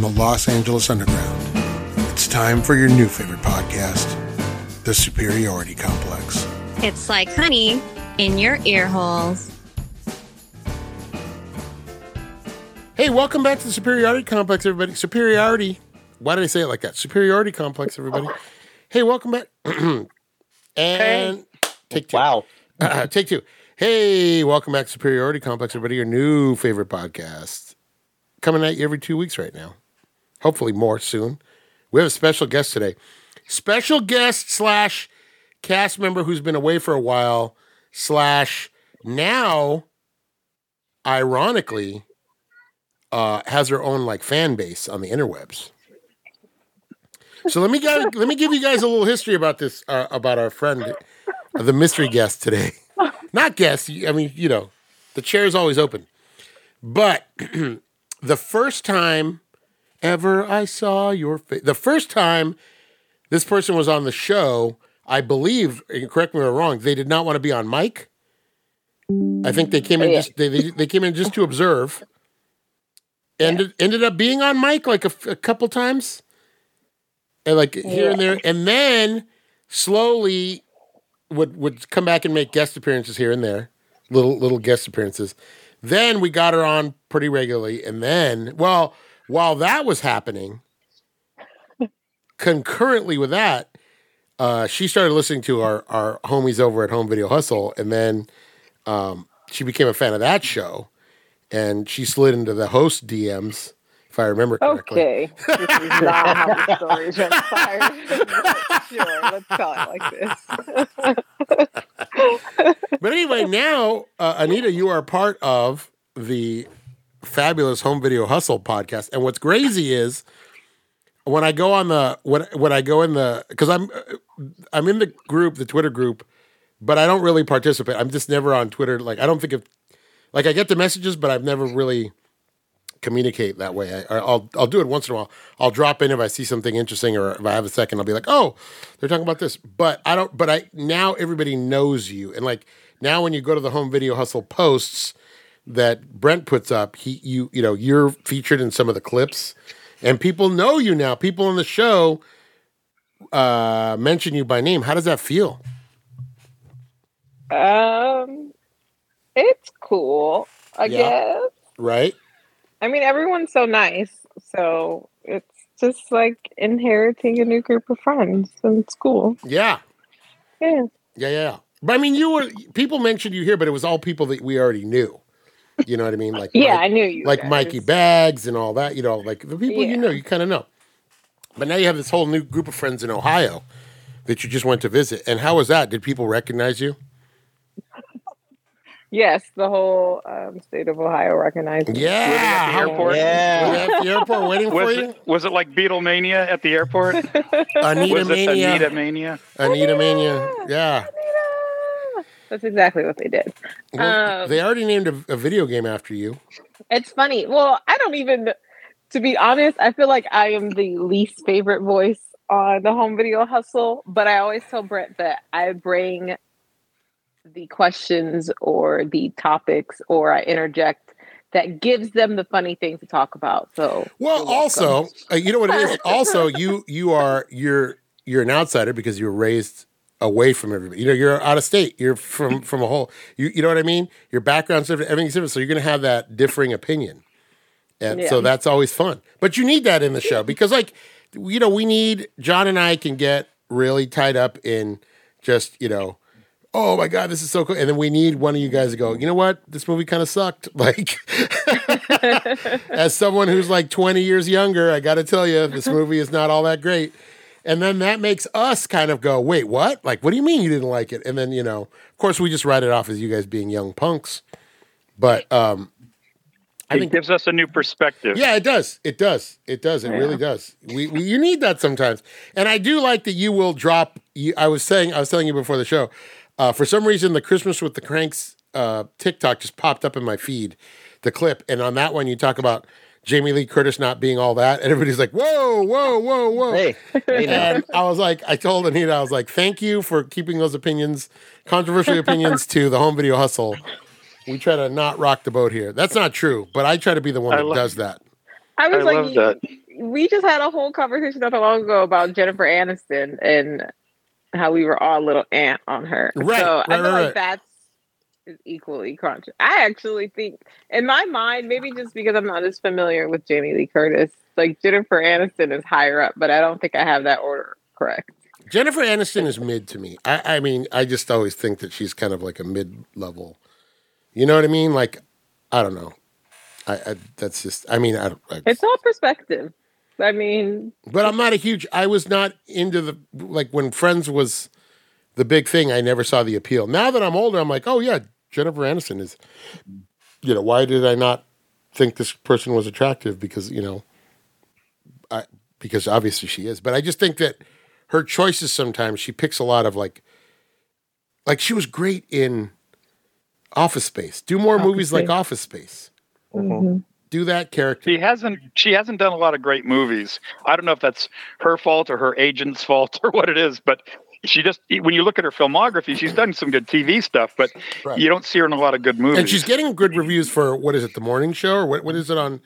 from the Los Angeles Underground. It's time for your new favorite podcast, The Superiority Complex. It's like honey in your ear holes. Hey, welcome back to the Superiority Complex, everybody. Superiority. Why did I say it like that? Superiority Complex, everybody. Hey, welcome back. and take two. Wow. Uh, take two. Hey, welcome back to Superiority Complex, everybody. Your new favorite podcast. Coming at you every two weeks right now. Hopefully more soon. We have a special guest today. Special guest slash cast member who's been away for a while, slash now, ironically, uh, has her own like fan base on the interwebs. So let me guys, let me give you guys a little history about this uh, about our friend, uh, the mystery guest today. Not guest, I mean you know, the chair is always open. But the first time ever I saw your face, the first time this person was on the show, I believe, and correct me if I'm wrong, they did not want to be on mic. I think they came in Oh, yeah. just they, they, they came in just to observe. Ended ended up being on mic like a couple times, and like here and there, and then slowly would would come back and make guest appearances here and there, little little guest appearances. Then we got her on pretty regularly, and then well, while that was happening, concurrently with that, uh, she started listening to our our homies over at Home Video Hustle, and then um, she became a fan of that show, and she slid into the host DMs, if I remember correctly. Okay, this is not how the story transpired. Sure, let's tell it like this. But anyway, now uh, Anita, you are part of the fabulous Home Video Hustle podcast, and what's crazy is when I go on the when when I go in the because I'm uh, I'm in the group, the Twitter group, but I don't really participate. I'm just never on Twitter. Like I don't think of like I get the messages, but I've never really communicate that way. I, I'll I'll do it once in a while. I'll drop in if I see something interesting or if I have a second. I'll be like, oh, they're talking about this. But I don't. But I now everybody knows you, and like now when you go to the Home Video Hustle posts that Brent puts up, he you you know you're featured in some of the clips, and people know you now. People on the show uh mention you by name. How does that feel? Um, it's cool, I Yeah. guess. Right? I mean, everyone's so nice, so it's just like inheriting a new group of friends, and it's cool. Yeah. Yeah. Yeah, yeah. yeah. But I mean, you were people mentioned you here, but it was all people that we already knew. You know what I mean? Like Yeah, Mike- I knew you. like guys. Mikey Bags and all that. You know, like the people you know, you kind of know. But now you have this whole new group of friends in Ohio that you just went to visit. And how was that? Did people recognize you? Yes, the whole um, state of Ohio recognized. me. Yeah. Were they at the airport? Yeah. at the airport waiting for Was you? it, was it like Beatlemania at the airport? Anita was it Mania. Anita Mania? Anita Mania. Yeah. That's exactly what they did. Well, Um, they already named a, a video game after you. It's funny. Well, I don't even, to be honest, I feel like I am the least favorite voice on the home video hustle, but I always tell Brent that I bring the questions or the topics or I interject that gives them the funny thing to talk about. So, Well, also, uh, you know what it is. Also, you you are you're you're an outsider because you were raised away from everybody. You know, you're out of state. You're from mm. from a whole. You you know what I mean. Your background's different. Everything's different. So you're going to have that differing opinion, and so that's always fun. But you need that in the show because, like, you know, we need John and I can get really tied up in just you know. Oh my God, this is so cool! And then we need one of you guys to go. You know what? This movie kind of sucked. Like, as someone who's like 20 years younger, I got to tell you, this movie is not all that great. And then that makes us kind of go, wait, what? Like, what do you mean you didn't like it? And then, you know, of course, we just write it off as you guys being young punks. But um, I It think, gives us a new perspective. yeah, it does. It does. It does. It really does. We, we you need that sometimes. And I do like that you will drop. You, I was saying, I was telling you before the show. Uh, for some reason, the Christmas with the Cranks uh, TikTok just popped up in my feed, the clip, and on that one you talk about Jamie Lee Curtis not being all that, and everybody's like, "Whoa, whoa, whoa, whoa!" Hey, hey. And I was like, I told Anita, I was like, "Thank you for keeping those opinions, controversial opinions, to the home video hustle." We try to not rock the boat here. That's not true, but I try to be the one I that love- does that. I I was like, love that. we just had a whole conversation not too long ago about Jennifer Aniston and how we were all a little ant on her. Right, So right, I feel right, like right. that's is equally conscious. I actually think, in my mind, maybe just because I'm not as familiar with Jamie Lee Curtis, like Jennifer Aniston is higher up, but I don't think I have that order correct. Jennifer Aniston is mid to me. I, I mean, I just always think that she's kind of like a mid level. You know what I mean? Like, I don't know. I, I that's just. I mean, I don't. I, It's all perspective. I mean, but I'm not a huge. I was not into the like when Friends was the big thing. I never saw the appeal. Now that I'm older, I'm like, oh yeah, Jennifer Aniston is. You know, why did I not think this person was attractive? Because you know, I because obviously she is. But I just think that her choices sometimes she picks a lot of like, like she was great in Office Space. Do more Office movies like Office Space. mhm. Do that character. She hasn't she hasn't done a lot of great movies. I don't know if that's her fault or her agent's fault or what it is, but she just when you look at her filmography, she's done some good TV stuff, but Right. you don't see her in a lot of good movies. And she's getting good reviews for what is it, the morning show, or what? What is it on? uh,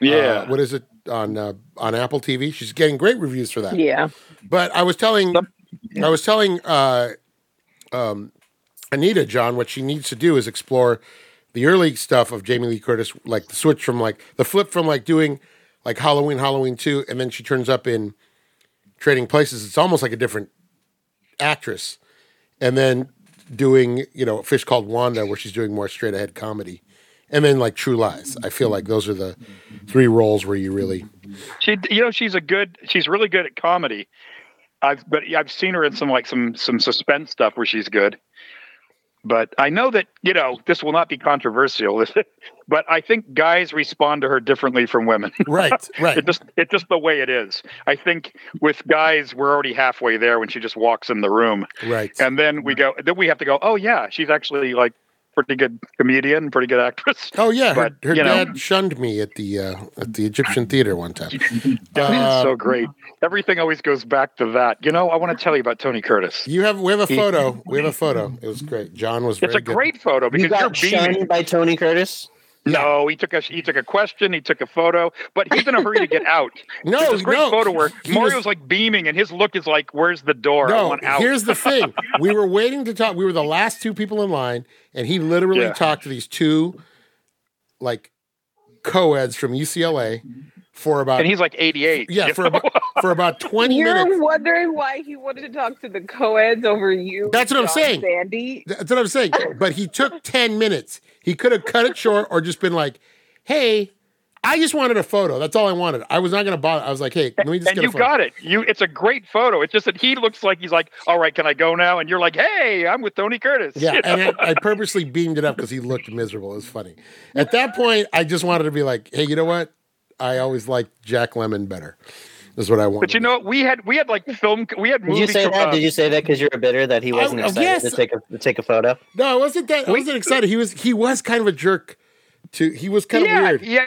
yeah. what is it on uh, on Apple TV? She's getting great reviews for that. yeah. But I was telling, I was telling uh, um, Anita John what she needs to do is explore the early stuff of Jamie Lee Curtis, like the switch from like the flip from like doing like Halloween, Halloween two, and then she turns up in Trading Places. It's almost like a different actress, and then doing you know a fish called Wanda, where she's doing more straight ahead comedy, and then like True Lies. I feel like those are the three roles where you really She, you know, she's a good. She's really good at comedy. I've, but I've seen her in some like some some suspense stuff where she's good. But I know that you know this will not be controversial, but I think guys respond to her differently from women. right, right. It just it's just the way it is. I think with guys we're already halfway there when she just walks in the room, Right. and then we go. Then we have to go. Oh yeah, she's actually like pretty good comedian, pretty good actress. Oh yeah, But, her you know- dad shunned me at the uh, at the Egyptian theater one time. That's Uh, so great. Everything always goes back to that. You know, I want to tell you about Tony Curtis. You have we have a photo. We have a photo. It was great. John was very It's a good. great photo You because got you're beaming. shunned by Tony Curtis. No, he took a he took a question, he took a photo, but he's in a hurry to get out. No, There's this great no. photo where He Mario's was- like beaming, and his look is like, "Where's the door? I No, want out." here's the thing. We were waiting to talk. We were the last two people in line, and he literally Yeah. talked to these two like co-eds from UCLA for about and he's like 88. yeah for know? about for about twenty You're minutes. wondering why he wanted to talk to the co-eds over you. That's what I'm saying. Sandy. That's what I'm saying. But he took 10 minutes. He could have cut it short or just been like, hey, I just wanted a photo. That's all I wanted. I was not going to bother. I was like, hey, let me just and get you a photo. got it. You it's a great photo. It's just that he looks like he's like, "All right, can I go now?" And you're like, "Hey, I'm with Tony Curtis." yeah, You know? and I, I purposely beamed it up because he looked miserable. It was funny. At that point, I just wanted to be like, hey, you know what? I always liked Jack Lemmon better. Is what I wanted. But you know, what? we had we had like film. We had Did you say that? uh, Did you say that because you're bitter that he wasn't I- excited yes. to take a to take a photo? no, I wasn't that. I wasn't excited. He was. He was kind of a jerk. To he was kind yeah, of weird. Yeah,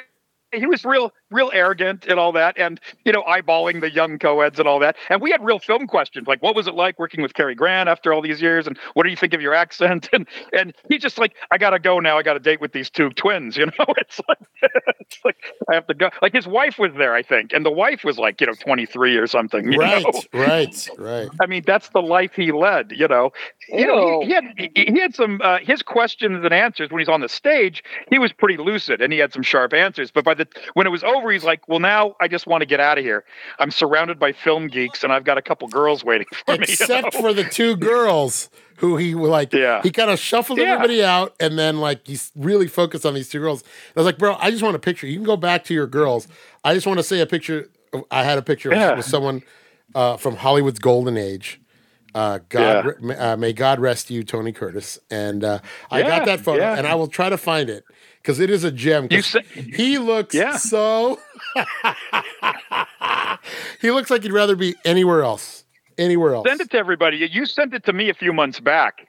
he was real, real arrogant and all that, and you know, eyeballing the young co-eds and all that. And we had real film questions, like, "What was it like working with Cary Grant after all these years?" And what do you think of your accent? And and he's just like, "I gotta go now. I got a date with these two twins." You know, it's like, it's like I have to go. Like his wife was there, I think, and the wife was like, you know, twenty three or something. You Right, know? right, right. I mean, that's the life he led. You know, you know, he, he had he, he had some uh, his questions and answers when he's on the stage. He was pretty lucid and he had some sharp answers. But by the when it was over, he's like, "Well, now I just want to get out of here. I'm surrounded by film geeks and I've got a couple girls waiting for me." you except know? for the two girls who he like Yeah. he kind of shuffled Yeah. everybody out and then like he's really focused on these two girls i was like bro i just want a picture you can go back to your girls i just want to say a picture i had a picture Yeah. with someone uh, from hollywood's golden age uh, God, Yeah. uh, may God rest you, Tony Curtis. And uh, I got that photo, yeah. and I will try to find it because it is a gem. You said- he looks Yeah. so. he looks like he'd rather be anywhere else. Anywhere else. send it to everybody. You sent it to me a few months back.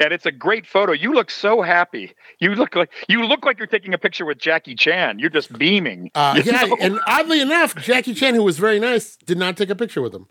And it's a great photo. You look so happy. You look like you look like you're taking a picture with Jackie Chan. You're just beaming. Uh, yeah, know? and oddly enough, Jackie Chan, who was very nice, did not take a picture with him.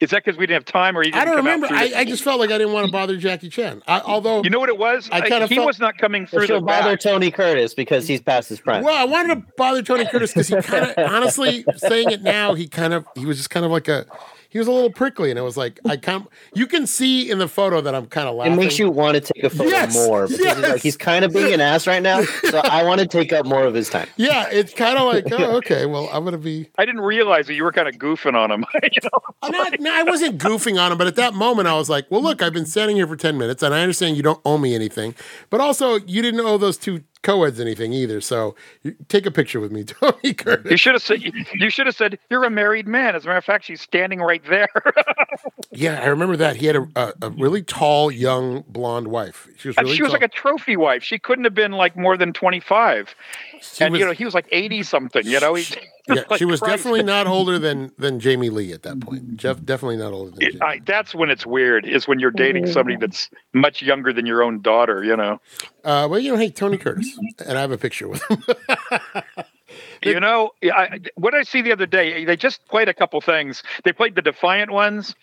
Is that because we didn't have time, or he didn't I don't come remember. through I, the- I just felt like I didn't want to bother Jackie Chan. I, although, You know what it was? I kinda he felt- was not coming through But she'll bother back. Tony Curtis because he's past his prime. well, I wanted to bother Tony Curtis because he kind of, honestly, saying it now, he kind of, he was just kind of like a, he was a little prickly, and it was like I kind, you can see in the photo that I'm kind of laughing. It makes you want to take a photo Yes, more because he's like he's kind of being an ass right now. So I want to take up more of his time. Yeah, it's kind of like, oh, okay, well, I'm gonna be. I didn't realize that you were kind of goofing on him. you know? I'm not, no, I wasn't goofing on him, but at that moment, I was like, well, look, I've been standing here for 10 minutes, and I understand you don't owe me anything, but also you didn't owe those two co-eds anything either. So take a picture with me, Tony Curtis. You should have said. You should have said you're a married man. As a matter of fact, she's standing right there. Yeah, I remember that. He had a, a, a really tall, young, blonde wife. She was really she was tall. like a trophy wife. She couldn't have been like more than 25. She and was- you know, he was like 80 something. You know, he, yeah, like, she was Christ. definitely not older than than Jamie Lee at that point. Jeff definitely not older than It- Jamie. I, that's when it's weird. Is when you're dating somebody that's much younger than your own daughter. You know. Uh, well, you know, hey, Tony Curtis, and I have a picture with him. You know, I, what I see the other day, they just played a couple things. They played the Defiant ones,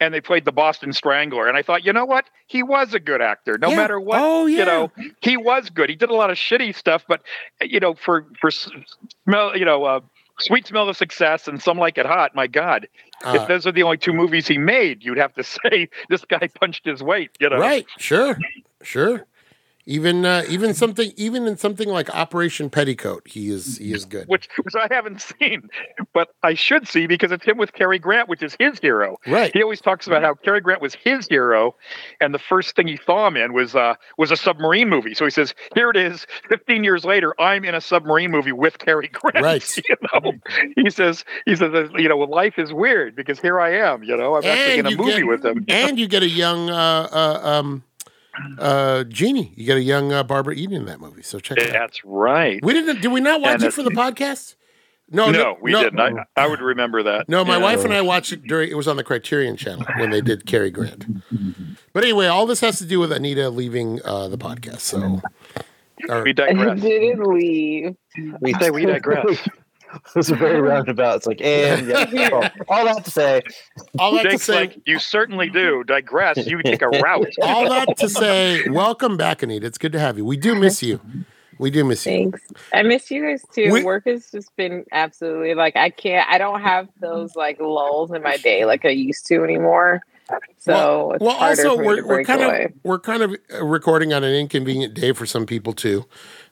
and they played the Boston Strangler. And I thought, you know what? He was a good actor, no Yeah. matter what. Oh, yeah. You know, he was good. He did a lot of shitty stuff, but you know, for for smell, you know, uh, Sweet Smell of Success and Some Like It Hot. My God, Uh, if those are the only two movies he made, you'd have to say this guy punched his weight. You know, Right. Sure. Sure. Even uh, even something even in something like Operation Petticoat, he is he is good. Which, which I haven't seen, but I should see because it's him with Cary Grant, which is his hero. Right. He always talks about how Cary Grant was his hero, and the first thing he saw him in was uh, was a submarine movie. So he says, "Here it is. Fifteen years later, I'm in a submarine movie with Cary Grant." Right. You know, he says, he says, uh, you know, life is weird because here I am. You know, I'm actually in a movie get, with him. and you get a young uh, uh, um, uh, genie. You get a young uh, Barbara Eden in that movie. So check it out. That's right. We didn't. Did we not watch And it for the podcast? No, no, we didn't. I, I would remember that. No, my Yeah. wife and I watched it during. It was on the Criterion Channel when they did Cary Grant. But anyway, all this has to do with Anita leaving uh, the podcast. So, or- We I digress. didn't leave. We say we digress. It's very roundabout. It's like, and yeah, all, all that to say, all that to say, like, you certainly do. Digress. You take a route. all that to say, welcome back, Anita. It's good to have you. We do miss you. We do miss you. Thanks. I miss you guys too. We- Work has just been absolutely like I can't. I don't have those like lulls in my day like I used to anymore. So well, it's well, also for we're, to we're kind away. of we're kind of uh, recording on an inconvenient day for some people too,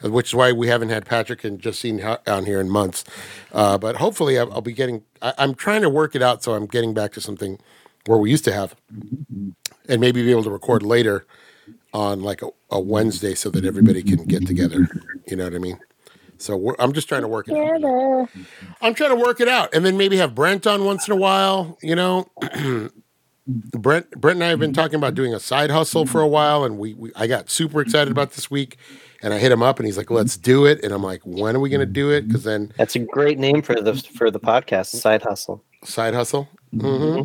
uh, which is why we haven't had Patrick and Justine ho- on here in months. Uh, but hopefully, I'll, I'll be getting. I, I'm trying to work it out, so I'm getting back to something where we used to have, and maybe be able to record later on like a, a Wednesday, so that everybody can get together. You know what I mean? So we're, I'm just trying to work it out. I'm trying to work it out, and then maybe have Brent on once in a while. You know, Brent, Brent and I have been talking about doing a side hustle for a while, and we, we I got super excited about this week, and I hit him up, and he's like, "Let's do it," and I'm like, "When are we going to do it?" Because then that's a great name for the for the podcast, side hustle. side hustle. hmm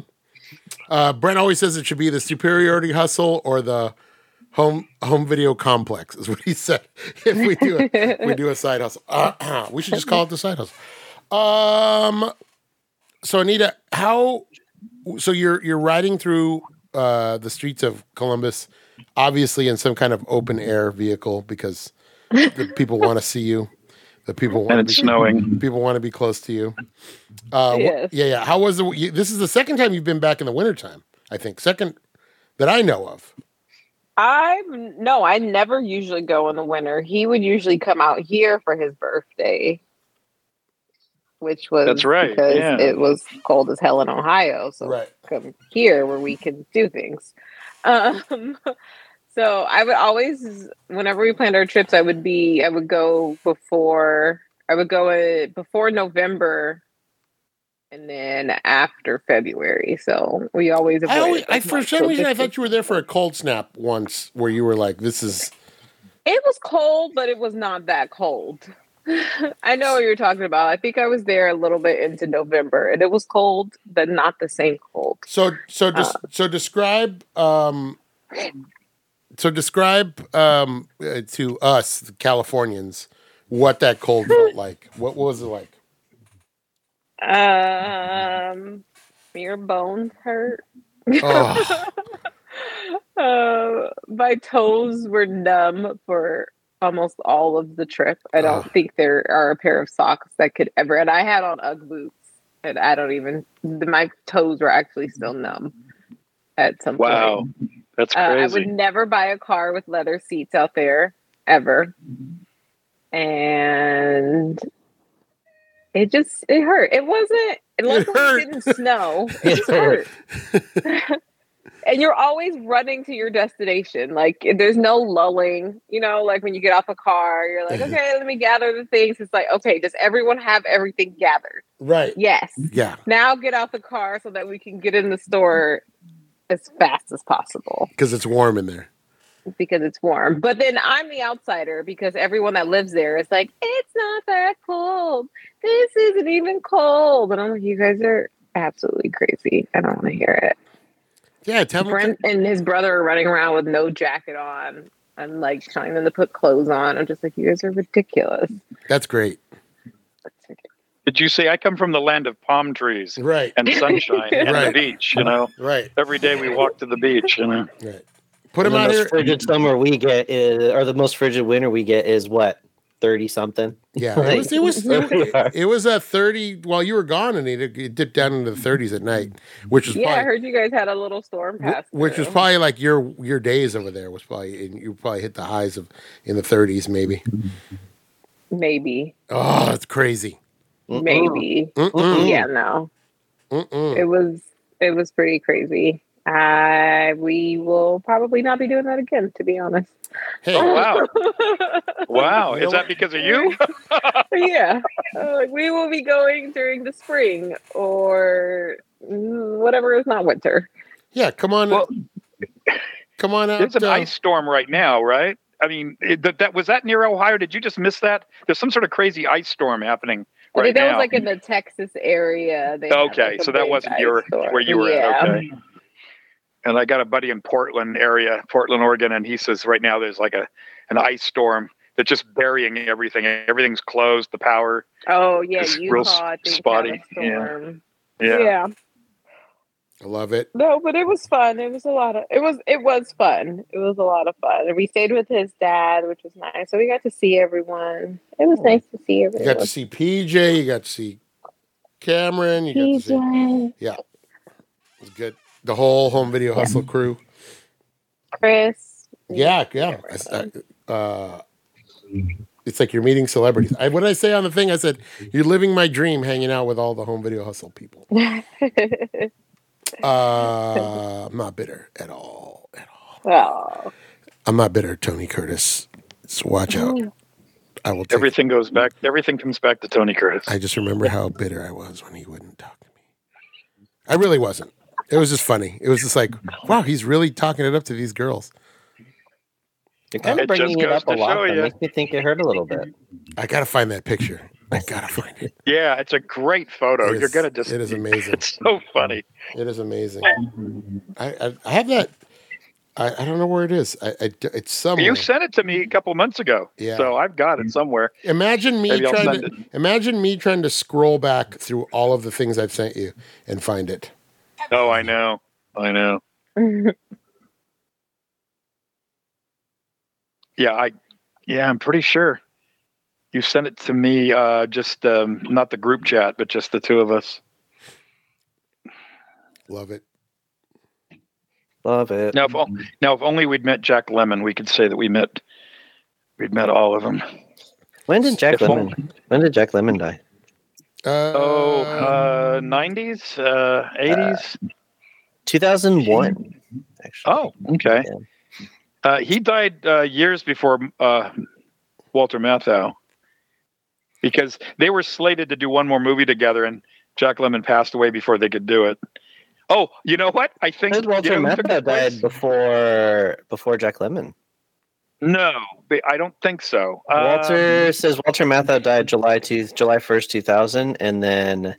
Uh, Brent always says it should be the superiority hustle or the home home video complex is what he said. If we do it, we do a side hustle. Uh, we should just call it the side hustle. Um. So Anita, how? So you're you're riding through uh, the streets of Columbus, obviously in some kind of open air vehicle because the people want to see you. The people want And to it's be snowing. people want to be close to you. Uh, wh- Yes. yeah, yeah. How was the? You, this is the second time you've been back in the wintertime, I think. Second that I know of. I'm no, I never usually go in the winter. He would usually come out here for his birthday, which was That's right, because yeah. it was cold as hell in Ohio. So Right. come here where we can do things. Um, so I would always, whenever we planned our trips, I would be, I would go before, I would go uh, before November. And then after February, so we always. I always, I, for some reason, I thought you were there for a cold snap once, where you were like, "This is." It was cold, but it was not that cold. I know what you're talking about. I think I was there a little bit into November, and it was cold, but not the same cold. So, so, des- so describe. Um, so describe um, uh, to us, the Californians, what that cold felt like. What was it like? Um, Your bones hurt. Oh, Uh, my toes were numb for almost all of the trip. I don't Ugh. think there are a pair of socks that could ever. And I had on UGG boots, and I don't even. My toes were actually still numb at some Wow, point. Wow, that's Uh, I would never buy a car with leather seats out there ever, and it just it hurt. It wasn't. Luckily, hurt. didn't snow. It just hurt. and you're always running to your destination. Like there's no lulling. You know, like when you get off a car, you're like, mm-hmm. okay, let me gather the things. It's like, okay, does everyone have everything gathered? right. Yes. Yeah, Now get out the car so that we can get in the store as fast as possible because it's warm in there. because it's warm. But then I'm the outsider because everyone that lives there is like, it's not that cold. This isn't even cold. And I'm like, you guys are absolutely crazy. I don't want to hear it. Yeah, tell me. Brent and his brother are running around with no jacket on. I'm like telling them to put clothes on. I'm just like, you guys are ridiculous. That's great. Did you say I come from the land of palm trees Right, and sunshine and Right. the beach? You know, right, every day we walk to the beach. You know, right. Put And him the out most here. frigid summer we get is, or the most frigid winter we get is what thirty something. Yeah, it was. It was. There we. It was a thirty while you were gone, and it, it dipped down into the thirties at night, which was Yeah, I heard you guys had a little storm pass. which was probably like your your days over there was probably and you probably hit the highs of in the thirties maybe. maybe, Oh, it's crazy. Mm-mm. maybe. Mm-mm. Yeah, no, Mm-mm. it was it was pretty crazy. Uh, we will probably not be doing that again, to be honest. Hey, Oh, wow. wow, is that because of you? yeah, uh, we will be going during the spring or whatever is not winter. yeah, come on, Well, come on out. There's an uh, ice storm right now, right? I mean, it, that, that was that near Ohio? Did you just miss that? There's some sort of crazy ice storm happening I right think that now. was like in the Texas area. They had, okay, like, so that wasn't your storm. where you were Yeah. at. Okay. And I got a buddy in Portland area, Portland, Oregon, and he says right now there's like a an ice storm that's just burying everything. Everything's closed. The power. Oh yeah, It's Utah. real I think, spotty, Had yeah. Yeah. yeah. I love it. No, but it was fun. It was a lot of it was it was fun. It was a lot of fun. And we stayed with his dad, which was nice. So we got to see everyone. It was oh. nice to see everyone. You got to see PJ. You got to see Cameron. You got to see. PJ, It was good. The whole home video hustle crew. Chris. Yeah, yeah. I- I- uh, it's like you're meeting celebrities. I, what did I say on the thing? I said you're living my dream, hanging out with all the home video hustle people. Uh, I'm not bitter at all. At all. oh. I'm not bitter, Tony Curtis. So watch out. I will take. Everything goes back. Everything comes back to Tony Curtis. I just remember how bitter I was when he wouldn't talk to me. I really wasn't. It was just funny. It was just like, wow, he's really talking it up to these girls. You're kind It of bringing just it up a lot. show That makes me think it hurt a little bit. I gotta find that picture. I gotta find it. yeah, it's a great photo. It You're gonna just. it is amazing. It's so funny. It is amazing. I I, I have that. I, I don't know where it is. I, I it's somewhere. You sent it to me a couple months ago. Yeah. So I've got it somewhere. Imagine me Maybe trying send to imagine me trying to scroll back through all of the things I've sent you and find it. Oh, I know. I know. Yeah, I. Yeah, I'm pretty sure. You sent it to me. Uh, just um, not the group chat, but just the two of us. Love it. Love it. Now, if, o- now, if only we'd met Jack Lemmon, we could say that we met. We'd met all of them. When did Jack If Lemon? only- When did Jack Lemmon die? Uh, Oh, uh, 90s, uh, 80s. 2001. Actually. Oh, okay. Uh, he died uh, years before uh, Walter Matthau because they were slated to do one more movie together, and Jack Lemmon passed away before they could do it. Oh, you know what? I think Walter you know Matthau died before before Jack Lemmon? No, I don't think so. Um, Walter says Walter Matthau died July two July first two thousand, and then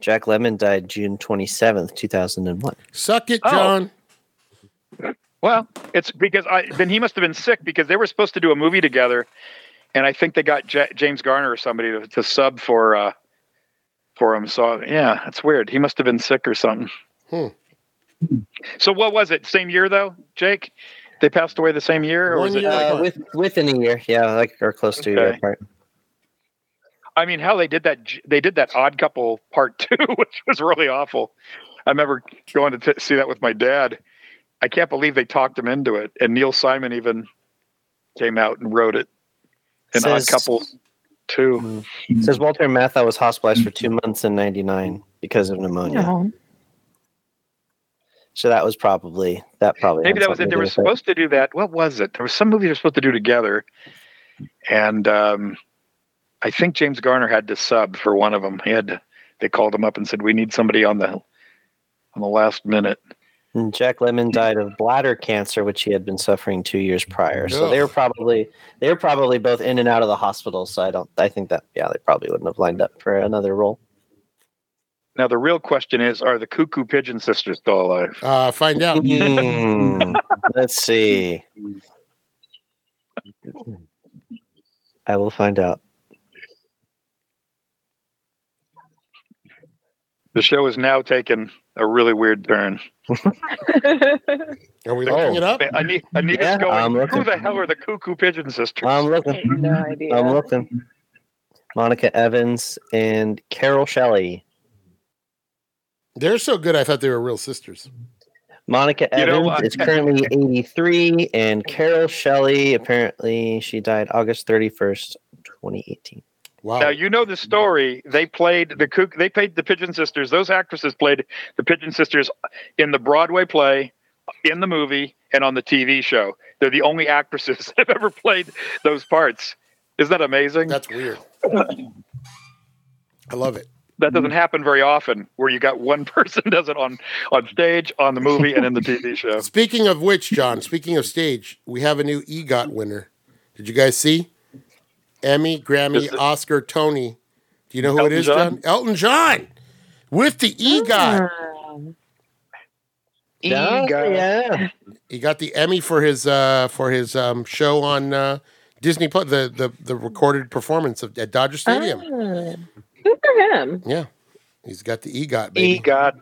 Jack Lemmon died June twenty seventh two thousand and one. suck it, Oh. John. Well, it's because I then he must have been sick because they were supposed to do a movie together, and I think they got J- James Garner or somebody to, to sub for uh, for him. So yeah, that's weird. He must have been sick or something. Hmm. So what was it? Same year though, Jake? They passed away the same year, or One was it? year. like- Uh, with within a year, yeah, like or close to a year apart. I mean, how they did that? They did that Odd Couple Part Two, which was really awful. I remember going to t- see that with my dad. I can't believe they talked him into it, and Neil Simon even came out and wrote it. An Odd Couple Two. Says Walter Matthau was hospitalized for two months in '99 because of pneumonia. No. So that was probably that probably Maybe that was it. They were do with supposed to do that. What was it? There was some movie they were supposed to do together, and um, I think James Garner had to sub for one of them. He had to, they called him up and said, "We need somebody on the on the last minute." And Jack Lemmon died of bladder cancer, which he had been suffering two years prior. So Ugh. they were probably they were probably both in and out of the hospital. So I don't I think that yeah they probably wouldn't have lined up for another role. Now the real question is: Are the Cuckoo Pigeon sisters still alive? Uh, find out. Hmm, let's see. I will find out. The show is now taking a really weird turn. Are we looking it up? Anita, Anita's Yeah, going. I'm looking. Who the hell are the Cuckoo Pigeon sisters? I'm looking. no idea. I'm looking. Monica Evans and Carol Shelley. They're so good. I thought they were real sisters. Monica You know Evans what? is currently 83, and Carol Shelley apparently she died August 31st, 2018. Wow. Now you know the story. They played the Cook. They played the Pigeon Sisters. Those actresses played the Pigeon Sisters in the Broadway play, in the movie, and on the TV show. They're the only actresses that have ever played those parts. Isn't that amazing? That's weird. I love it. That doesn't happen very often. Where you got one person does it on on stage, on the movie, and in the TV show. Speaking of which, John, speaking of stage, we have a new EGOT winner. Did you guys see? Emmy, Grammy, it- Oscar, Tony. Do you know who Elton it is, John? John? Elton John with the EGOT. Yeah, EGOT. yeah. He got the Emmy for his uh, for his um, show on uh, Disney Plus, the, the the recorded performance of, at Dodger Stadium. ah, good for him. Yeah, he's got the EGOT, baby. EGOT.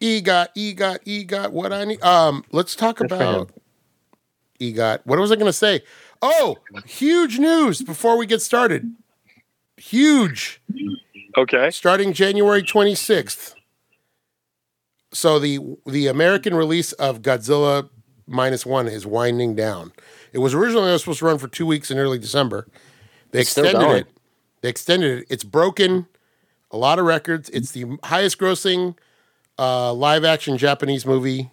EGOT, EGOT, EGOT. What I need. Um, let's talk Good for about EGOT. What was I going to say? Oh, huge news before we get started. Huge. Okay. Starting January 26th. So the the American release of Godzilla minus one is winding down. It was originally supposed to run for two weeks in early December. They It's extended it. They extended it. It's broken a lot of records. It's the highest grossing uh, live action Japanese movie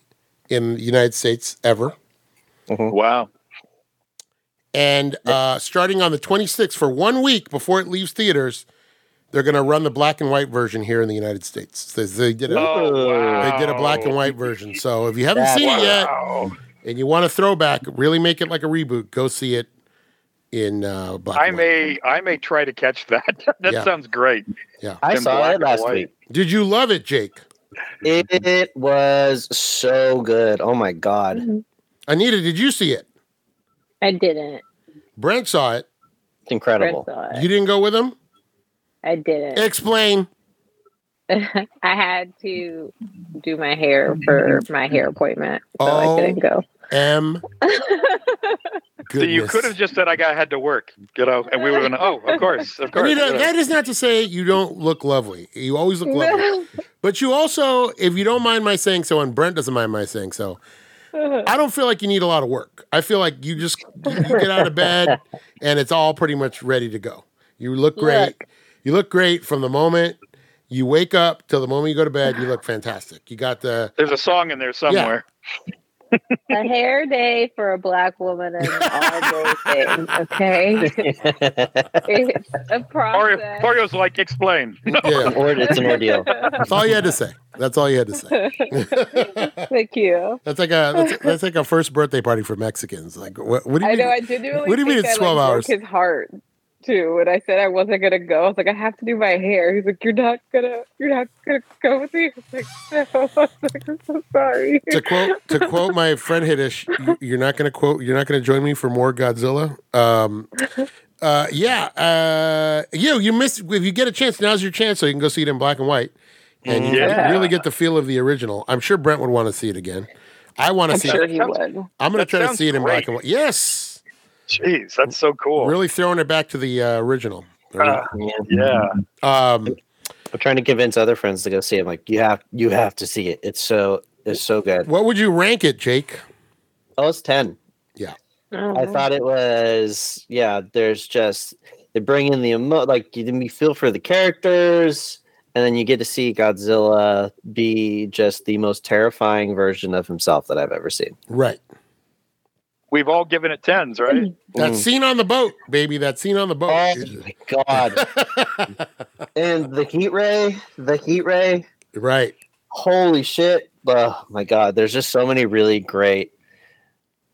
in the United States ever. Wow. And uh, starting on the 26th, for one week before it leaves theaters, they're going to run the black and white version here in the United States. So They did a, Oh, wow. they did a black and white version. So if you haven't That's- seen it yet and you want a throwback, really make it like a reboot, go see it in uh, black I may I may try to catch that. that Yeah. sounds great. Yeah, I In saw black it last white. week. Did you love it, Jake? It was so good. Oh my god. Anita, did you see it? I didn't. Brent saw it. It's incredible. Brent saw it. You didn't go with him? I didn't. Explain. I had to do my hair for my hair appointment, so Oh. I couldn't go. M. So you could have just said I got had to work, you know, and we would have been oh, of course, of course. Yeah. that is not to say you don't look lovely. You always look lovely. But you also, if you don't mind my saying so, and Brent doesn't mind my saying so, I don't feel like you need a lot of work. I feel like you just you, you get out of bed and it's all pretty much ready to go. You look great. Look. You look great from the moment you wake up till the moment you go to bed. You look fantastic. You got the There's a song in there somewhere. a hair day for a black woman and all day thing. Okay, it's a Mario, process. Mario's like, explain. yeah. or it's an ordeal. That's all you had to say. That's all you had to say. Thank you. That's like a that's, that's like a first birthday party for Mexicans. Like what? What do you I mean? know. I genuinely. what do you mean think it's I, like, 12 hours? His heart too. When I said I wasn't gonna go, I was like, I have to do my hair. He's like, You're not gonna. You're not gonna go with me. I was like, No. I was like, I'm so sorry. to quote to quote my friend Hiddish, you- you're not going to quote. You're not going to join me for more Godzilla. Um, Uh, yeah. Uh, you you miss if you get a chance. Now's your chance, so you can go see it in black and white, and you Yeah. really get the feel of the original. I'm sure Brent would want to see it again. I want to I'm see sure it. he would. I'm going to That try to see it in black and white. Yes, Jeez, that's so cool. really throwing it back to the uh, original. Uh, Yeah. yeah. Um, I'm trying to convince other friends to go see it. I'm like, you have you have to see it. It's so it's so good. what would you rank it, Jake? Oh, it's ten. Yeah. I Mhm. thought it was yeah. There's just they bring in the emo like you you feel for the characters, and then you get to see Godzilla be just the most terrifying version of himself that I've ever seen. Right. We've all given it tens, right? That Mm. scene on the boat, baby. That scene on the boat. Oh my god! and the heat ray, the heat ray. right. Holy shit! Oh my god! There's just so many really great.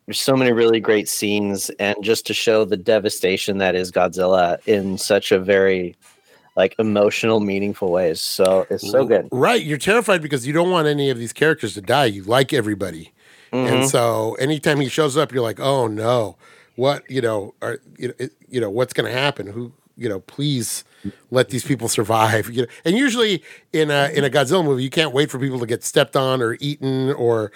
There's so many really great scenes, and just to show the devastation that is Godzilla in such a very like emotional, meaningful ways. So it's so good. Right. You're terrified because you don't want any of these characters to die. You like everybody. Mhm. And so anytime he shows up, you're like, oh no, what, you know, are, you know, it, you know, what's going to happen? Who, you know, please let these people survive. You know, and usually in a, in a Godzilla movie, you can't wait for people to get stepped on or eaten or,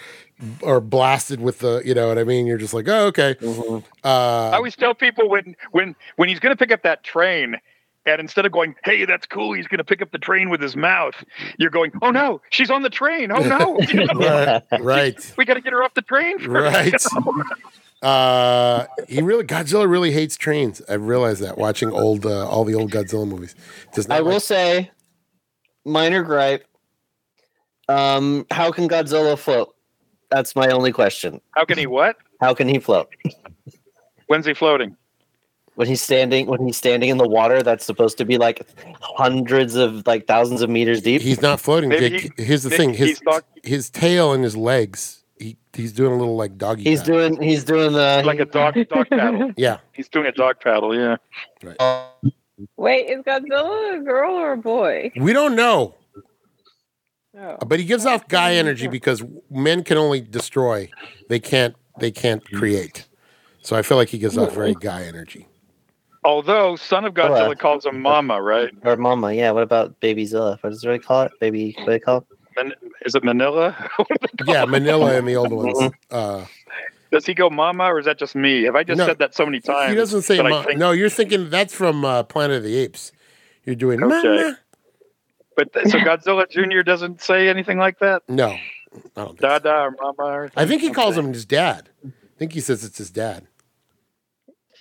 or blasted with the, you know what I mean? You're just like, oh, okay. Mhm. Uh, I always tell people when when when he's going to pick up that train, and instead of going, "Hey, that's cool," he's going to pick up the train with his mouth. You're going, "Oh no, she's on the train! Oh no, You know, right, right. we got to get her off the train." first." Right. Uh, he really Godzilla really hates trains. I realized that watching old uh, all the old Godzilla movies. Does not I will like- say, minor gripe. Um, how can Godzilla float? That's my only question. How can he what? How can he float When's he floating? When he's standing? When he's standing in the water, that's supposed to be like hundreds of like thousands of meters deep. he's not floating. Maybe Jake. he- Here's the thing: his not- his tail and his legs. He he's doing a little like doggy. He's paddle. doing. Heing doing the Like a dog dog paddle. yeah. He's doing a dog paddle. Yeah. Wait, is Godzilla a girl or a boy? We don't know, Oh. but he gives off guy energy because men can only destroy. They can't. They can't create. So I feel like he gives off very guy energy. Although Son of Godzilla uh, calls him Mama, right? or Mama. Yeah. What about Baby Zilla? What does it really call it? Baby. What do they call it? Man- is it Minilla? Yeah, Minilla and the old ones. Uh, Does he go Mama, or is that just me? Have I just No, said that so many times? he doesn't say. that I Ma- think- no, you're thinking that's from uh, Planet of the Apes. You're doing. Okay. "Mama." But th- so Godzilla Junior doesn't say anything like that. No, I don't think. so. Dada or Mama. Or I think he calls Okay. him his dad. I think he says it's his dad.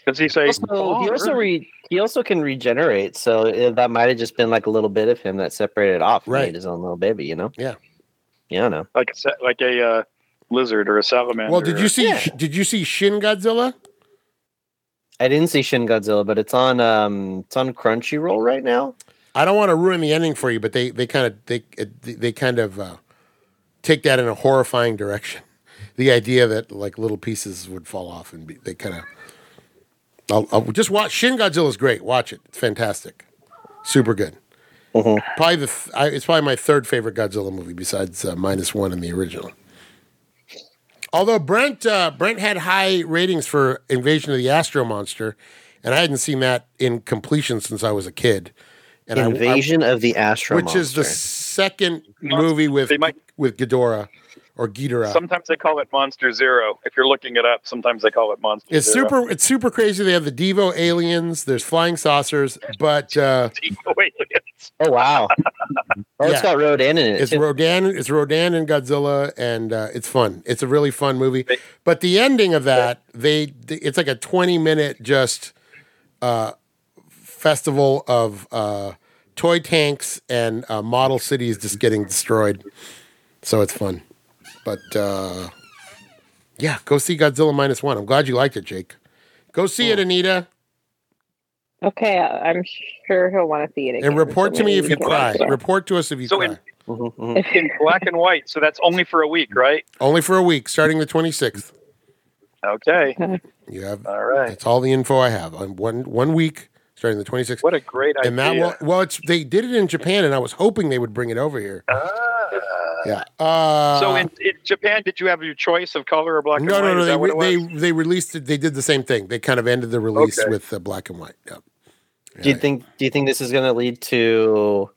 Does he say? Also, he "Oh, also re, he also can regenerate. So uh, that might have just been like a little bit of him that separated off Right. made his own little baby. You know. Yeah. Yeah. I know. like a like a uh, lizard or a salamander. Well, did you see? Yeah. Did you see Shin Godzilla? I didn't see Shin Godzilla, but it's on um it's on Crunchyroll right now. I don't want to ruin the ending for you, but they they kind of they they kind of uh, take that in a horrifying direction. The idea that like little pieces would fall off and be, they kind of. I'll, I'll just watch Shin Godzilla is great. Watch it; it's fantastic, super good. Mhm. Probably the th- I, it's probably my third favorite Godzilla movie besides uh, minus one in the original. Although Brent uh, Brent had high ratings for Invasion of the Astro Monster, and I hadn't seen that in completion since I was a kid. And I- I, Invasion of the Astro which is the second movie with They might- with Ghidorah or Ghidorah. Sometimes they call it Monster Zero. If you're looking it up, sometimes they call it Monster it's Zero. super. It's super crazy. They have the Devo aliens. There's flying saucers, but uh, Wait, Oh wow! oh, Yeah. it's got Rodan in it. it's too. Rodan. It's Rodan and Godzilla, and uh, it's fun. It's a really fun movie. But the ending of that, they, it's like a 20 minute just uh, festival of uh, toy tanks and uh, model cities just getting destroyed. So it's fun. But uh, yeah, go see Godzilla minus one. I'm glad you liked it, Jake. Go see it, Anita, Okay, I- I'm sure he'll want to see it again. and report so to me if you cry. watch. Report to us if you So cry. in- in black and white. So that's only for a week, right? Only for a week, starting the 26th. Okay. You have All right. that's all the info I have on one one week, starting the 26th. What a great idea. and that will, well, it's they did it in Japan, and I was hoping they would bring it over here. Ah. Yeah. Uh, so in, in Japan, did you have your choice of color or black and white? no, no. Is They, that what it they they released it. They did the same thing. They kind of ended the release Okay. with uh, black and white. Yep. Do you think do you think this is going to lead to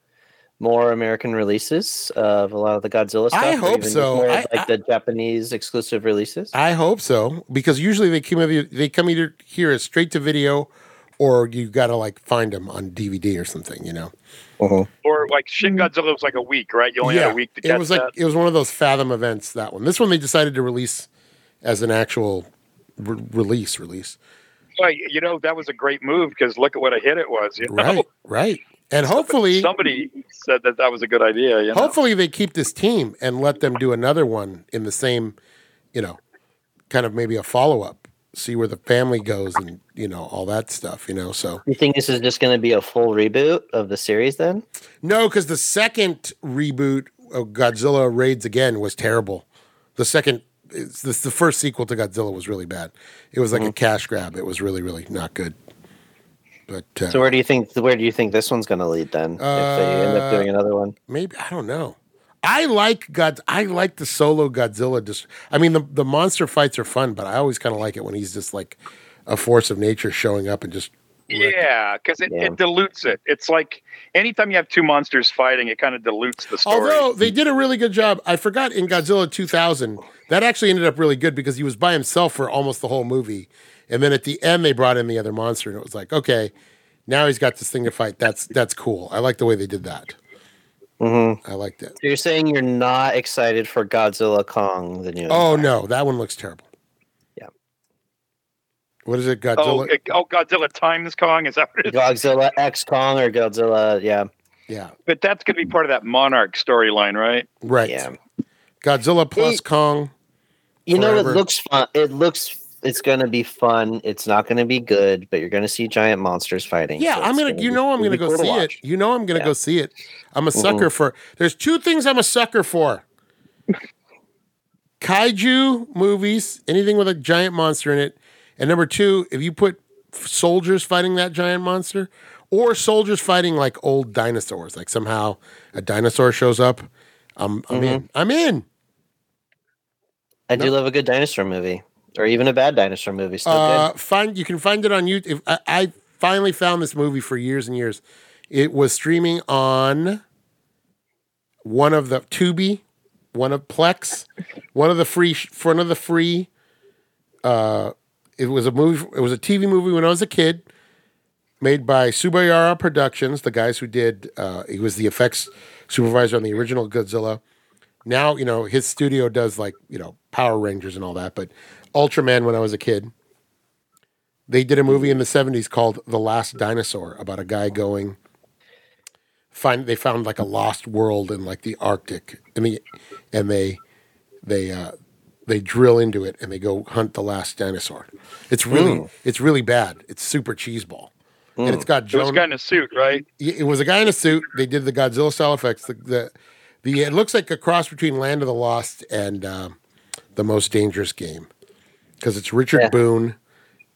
more American releases of a lot of the Godzilla stuff? I hope so. More I- like the Japanese exclusive releases. I hope so because usually they come either, they come either here as straight to video, or you got to like find them on DVD or something. You know. Uh-huh. Or like Shin mm-hmm. Godzilla was like a week, right? You only had a week to get it was like that. it was one of those Fathom events. That one. This one they decided to release as an actual re- release. Release. Right, you know, that was a great move because look at what a hit it was. You know? Right. Right. And hopefully, somebody said that that was a good idea. You know? hopefully they keep this team and let them do another one in the same, you know, kind of maybe a follow up. See where the family goes and you know all that stuff. You know. So You think this is just going to be a full reboot of the series then? no, because the second reboot of Godzilla Raids Again was terrible. The second. It's this, the first sequel to Godzilla was really bad. It was like a cash grab. It was really, really not good. But uh, So where do you think where do you think this one's going to lead then? if they end Uh, up doing another one? maybe I don't know. I like God. I like the solo Godzilla. Just, I mean, the the monster fights are fun, but I always kind of like it when he's just like a force of nature showing up and just. Yeah, because it, Yeah. it dilutes it. It's like anytime you have two monsters fighting, it kind of dilutes the story. Although they did a really good job, I forgot in Godzilla 2000 that actually ended up really good because he was by himself for almost the whole movie, and then at the end they brought in the other monster, and it was like, okay, now he's got this thing to fight. That's that's cool. I like the way they did that. Mm-hmm. I like that. So you're saying you're not excited for Godzilla Kong the new? Oh Empire. no, that one looks terrible. Yeah. What is it? oh, Godzilla? it- oh, Godzilla times Kong is that what it is? Godzilla X Kong or Godzilla? Yeah, yeah, But that's going to be part of that Monarch storyline, right? right. yeah. Godzilla plus It- Kong. You know, it looks fun. It looks. It's going to be fun. It's not going to be good, but you're going to see giant monsters fighting. Yeah, so I'm gonna. gonna You know, I'm gonna go cool see it. You know, I'm gonna Yeah. go see it. I'm a sucker mm-hmm. for. There's two things I'm a sucker for. Kaiju movies, anything with a giant monster in it, and number two, if you put soldiers fighting that giant monster, or soldiers fighting like old dinosaurs, like somehow a dinosaur shows up, I'm I'm in. Mm-hmm. I'm in. I do love a good dinosaur movie, or even a bad dinosaur movie. Still Uh, find you can find it on YouTube. I, I finally found this movie for years and years. It was streaming on one of the Tubi, one of Plex, one of the free, one of the free. Uh, it was a movie. It was a TV movie when I was a kid, made by Tsuburaya Productions, the guys who did. Uh, he was the effects supervisor on the original Godzilla. Now you know his studio does like you know Power Rangers and all that, but Ultraman when I was a kid. They did a movie in the '70s called The Last Dinosaur about a guy going. Find they found like a lost world in like the Arctic, and the and they they uh, they drill into it and they go hunt the last dinosaur. It's really it's really bad. It's super cheeseball, and it's got It was Joan. in a suit, right? it was a guy in a suit. They did the Godzilla style effects. The the, the it looks like a cross between Land of the Lost and um, the Most Dangerous Game because it's Richard Yeah. Boone,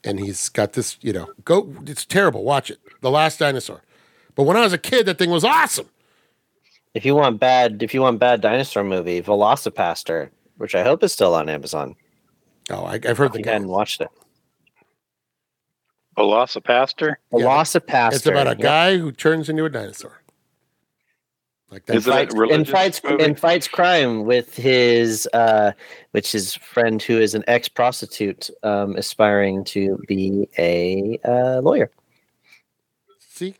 and he's got this. You know, go. It's terrible. Watch it. The Last Dinosaur. But when I was a kid, that thing was awesome. If you want bad, if you want bad dinosaur movie, VelociPastor, which I hope is still on Amazon. Oh, I, I've heard If the you guy. hadn't watched it, VelociPastor. Yeah, VelociPastor. It's about a Yep. guy who turns into a dinosaur. Like that. Is it a fights, and religious fights movie? and fights crime with his uh which his friend who is an ex prostitute um aspiring to be a uh, lawyer See,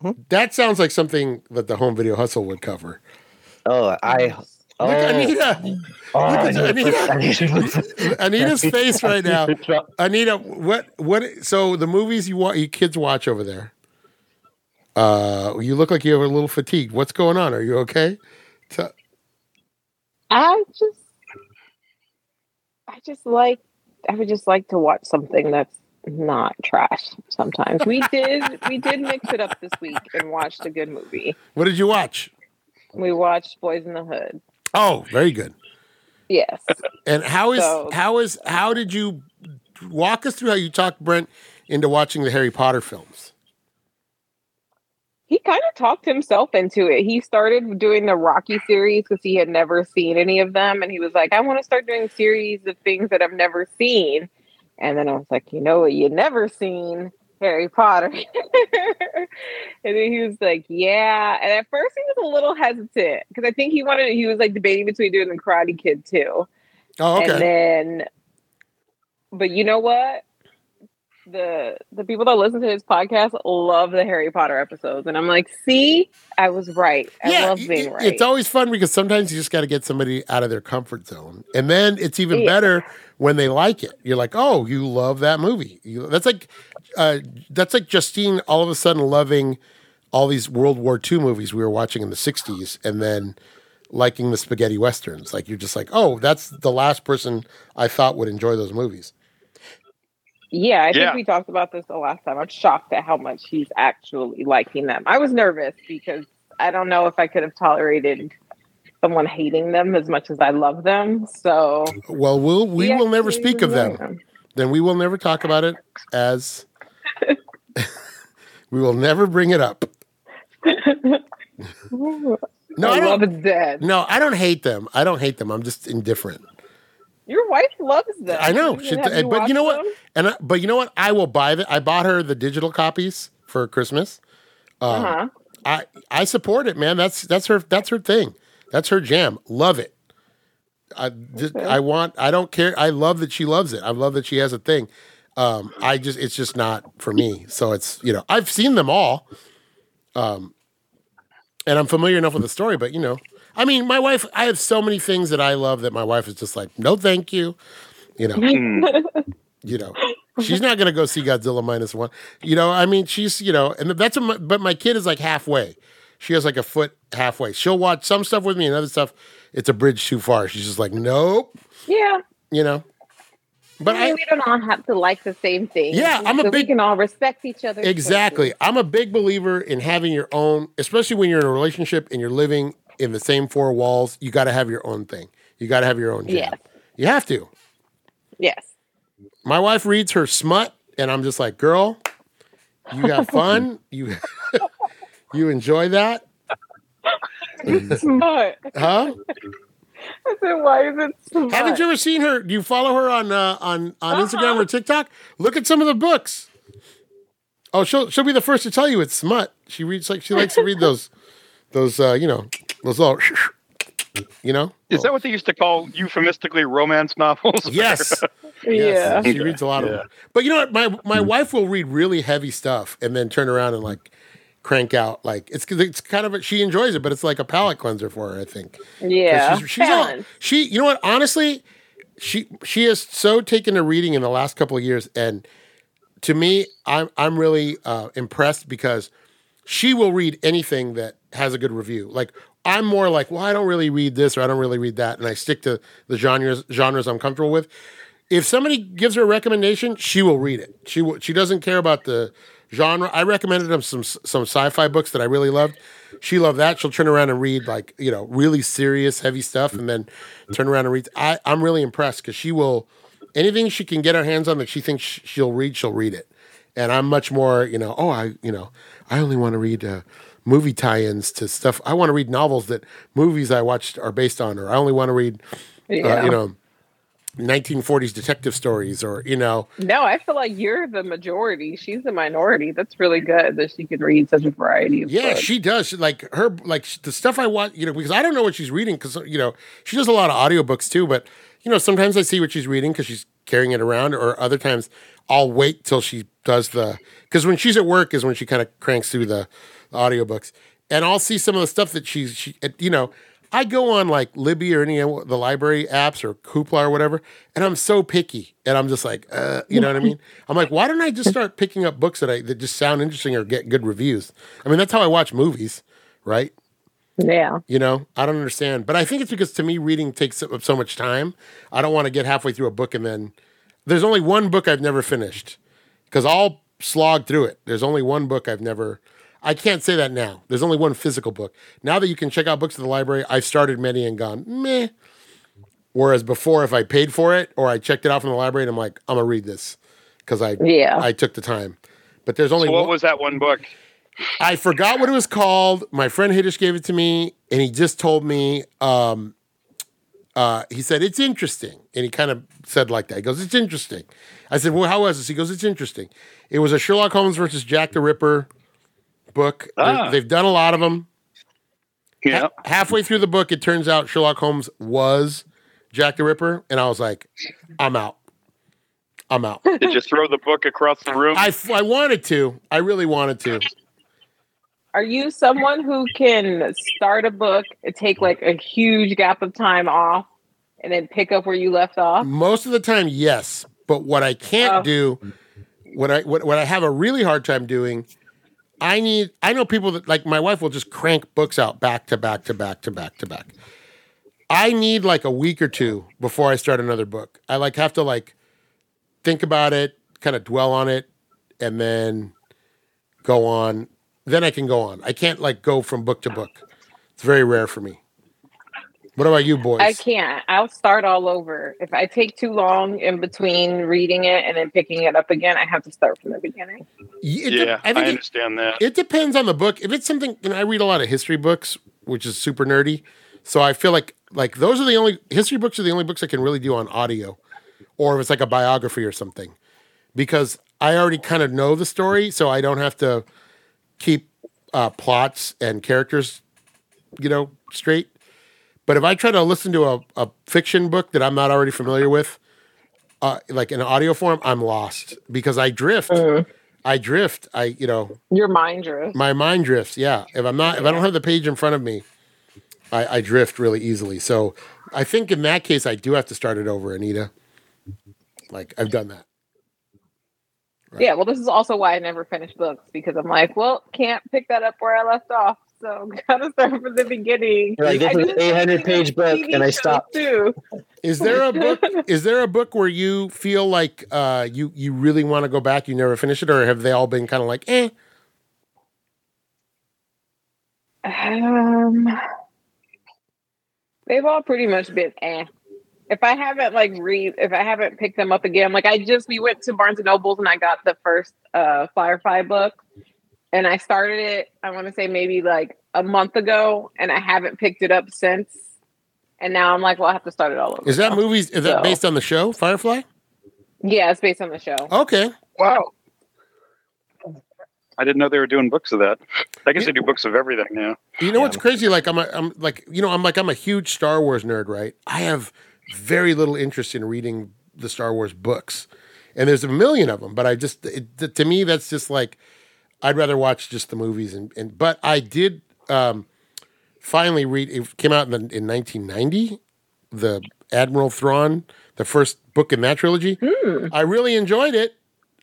Hmm? that sounds like something that the home video hustle would cover. oh i Look, oh, Anita. oh, look I at need to Anita. I need to Anita's face right now. I need to drop- Anita, what what? So the movies you want, you kids watch over there. Uh, you look like you have a little fatigued. What's going on? Are you okay? T- I just, I just like, I would just like to watch something that's not trash. Sometimes we did, we did mix it up this week and watched a good movie. what did you watch? We watched Boys in the Hood. Oh, very good. Yes, And how is So- how is how did you walk us through how you talked Brent into watching the Harry Potter films? He kind of talked himself into it. He started doing the Rocky series because he had never seen any of them. And he was like, I want to start doing series of things that I've never seen. And then I was like, you know what, you never seen Harry Potter. and then he was like, yeah. And at first he was a little hesitant because I think he wanted, he was like debating between doing the Karate Kid too. Oh, okay. And then, but you know what? The the people that listen to his podcast love the Harry Potter episodes, and I'm like, see, I was right. I love being right. It's always fun because sometimes you just got to get somebody out of their comfort zone, and then it's even Yeah. better when they like it. You're like, oh, you love that movie. You, that's like, uh, that's like Justine all of a sudden loving all these World War II movies we were watching in the '60s, and then liking the spaghetti westerns. Like you're just like, oh, that's the last person I thought would enjoy those movies. Yeah, I think we talked about this the last time. I'm shocked at how much he's actually liking them. I was nervous because I don't know if I could have tolerated someone hating them as much as I love them. So Well, we'll we he will never speak of enjoyed them. Then we will never talk about it as. we will never bring it up. No, No, I I love don't. dead. No, I don't hate them. I don't hate them. I'm just indifferent. Your wife loves them. I know. She- you but you know watched what? And I, but you know what? I will buy the. I bought her the digital copies for Christmas. Um, Uh-huh. I I support it, man. That's that's her that's her thing. That's her jam. Love it. I just, Okay. I want. I don't care. I love that she loves it. I love that she has a thing. Um, I just it's just not for me. So it's you know I've seen them all. Um, and I'm familiar enough with the story, but you know, I mean, my wife. I have so many things that I love that my wife is just like, no, thank you. You know, you know she's not going to go see godzilla minus one you know i mean she's you know and that's a, but my kid is like halfway she has like a foot halfway she'll watch some stuff with me and other stuff it's a bridge too far she's just like nope Yeah. you know but I mean, i we don't all have to like the same thing. Yeah, I'm a big- We can all respect each other. exactly i'm a big believer in having your own especially when you're in a relationship and you're living in the same four walls you got to have your own thing you got to have your own jam Yes. you have to Yes. my wife reads her smut and i'm just like girl you have fun you you enjoy that smut. huh I said, why is it smut? haven't you ever seen her do you follow her on uh, on on instagram Uh-huh. or tiktok look at some of the books oh she'll she'll be the first to tell you it's smut she reads like she likes to read those those uh you know those little you know Is that what they used to call euphemistically romance novels? yes Yeah. She reads a lot of them. But you know what? My my wife will read really heavy stuff and then turn around and like crank out like it's it's kind of a, she enjoys it, but it's like a palate cleanser for her. I think. Yeah. she's, she's all, she. You know what? Honestly, she she has so taken to reading in the last couple of years, and to me, I'm I'm really uh, impressed because she will read anything that has a good review. Like I'm more like, well, I don't really read this or I don't really read that, and I stick to the genres genres I'm comfortable with. If somebody gives her a recommendation, she will read it. She she doesn't care about the genre. I recommended them some some sci-fi books that I really loved. She loved that. She'll turn around and read like you know really serious, heavy stuff, and then turn around and read. I I'm really impressed because she will anything she can get her hands on that she thinks she'll read, she'll read it. And I'm much more, you know, oh, I, you know, I only want to read uh, movie tie-ins to stuff. I want to read novels that movies I watched are based on, or I only want to read, uh, you know, 1940s detective stories, or you know, No, I feel like you're the majority. She's the minority. That's really good that she can read such a variety of yeah, books. she does. She, like her, like the stuff I watch, you know, because I don't know what she's reading, because you know, she does a lot of audiobooks too. But you know, sometimes I see what she's reading because she's carrying it around, or other times I'll wait till she does the because when she's at work is when she kind of cranks through the audiobooks, and I'll see some of the stuff that she's she, you know. I go on like Libby or any of the library apps or Hoopla or whatever, and I'm so picky, and I'm just like, uh, you know what I mean? I'm like, why don't I just start picking up books that I that just sound interesting or get good reviews? I mean, that's how I watch movies, right? Yeah. You know, I don't understand, but I think it's because to me reading takes up so much time. I don't want to get halfway through a book and then there's only one book I've never finished because I'll slog through it. There's only one book I've never. I can't say that now. There's only one physical book. Now that you can check out books at the library, I've started many and gone meh. Whereas before, if I paid for it or I checked it out from the library and I'm like, I'm gonna read this because I Yeah. I took the time. But there's only So what one, was that one book? I forgot what it was called. My friend Hiddish gave it to me, and he just told me. Um, uh, he said it's interesting, and he kind of said like that. He goes, "It's interesting." I said, "Well, how was this?" He goes, "It's interesting." It was a Sherlock Holmes versus Jack the Ripper book. They- Ah. They've done a lot of them. Yeah. Ha- halfway through the book, it turns out Sherlock Holmes was Jack the Ripper, and I was like, "I'm out. I'm out." Did you throw the book across the room? I, f- I wanted to. I really wanted to. Are you someone who can start a book, take like a huge gap of time off, and then pick up where you left off? Most of the time, yes. But what I can't Oh. do, what I what, what I have a really hard time doing, I need. I know people that like my wife will just crank books out back to back to back to back to back. I need like a week or two before I start another book. I like have to like think about it, kind of dwell on it, and then go on. Then I can go on. I can't like go from book to book. It's very rare for me. What about you, boys? I can't. I'll start all over. If I take too long in between reading it and then picking it up again, I have to start from the beginning. It de- yeah, I, I think it, understand that. It depends on the book. If it's something, you know, I read a lot of history books, which is super nerdy. So I feel like like those are the only history books are the only books I can really do on audio, or if it's like a biography or something, because I already kind of know the story, so I don't have to keep uh, plots and characters, you know, straight. But if I try to listen to a, a fiction book that I'm not already familiar with, uh, like in audio form, I'm lost because I drift. I drift. I you know Your mind drifts. my mind drifts. Yeah, if I'm not, if I don't have the page in front of me, I, I drift really easily. So I think in that case, I do have to start it over, Anita. Like I've done that. Yeah, well, this is also why I never finish books because I'm like, well, can't pick that up where I left off, so gotta start from the beginning. Like, this I is an 800 page book, and I shows stopped. too. Is there a book? is there a book where you feel like uh, you you really want to go back? You never finish it, or have they all been kind of like, eh? Um, they've all pretty much been eh. If I haven't like read, if I haven't picked them up again, like I just we went to Barnes and Nobles and I got the first uh Firefly book, and I started it. I want to say maybe like a month ago, and I haven't picked it up since. And now I'm like, well, I have to start it all over. Is that now. movies? Is that So- based on the show Firefly? Yeah, it's based on the show. Okay. Wow. I didn't know they were doing books of that. I guess they do books of everything now. You know Yeah. what's crazy? Like I'm, a, I'm like, you know, I'm like, I'm a huge Star Wars nerd, right? I have very little interest in reading the Star Wars books, and there's a million of them. But I just, it, to me, that's just like, I'd rather watch just the movies. And, and but I did um, finally read. It came out in, the, in 1990, the Admiral Thrawn, the first book in that trilogy. I really enjoyed it.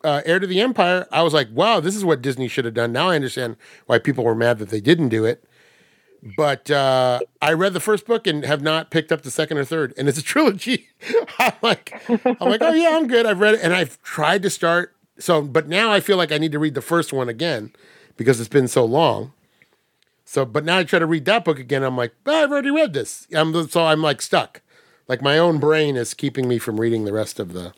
Uh, Heir to the Empire. I was like, wow, this is what Disney should have done. Now I understand why people were mad that they didn't do it but uh, I read the first book and have not picked up the second or third, and it's a trilogy. I'm like, I'm like, oh yeah, I'm good. I've read it, and I've tried to start. So, but now I feel like I need to read the first one again because it's been so long. So, but now I try to read that book again. I'm like, oh, I've already read this. I'm so I'm like stuck. Like my own brain is keeping me from reading the rest of the.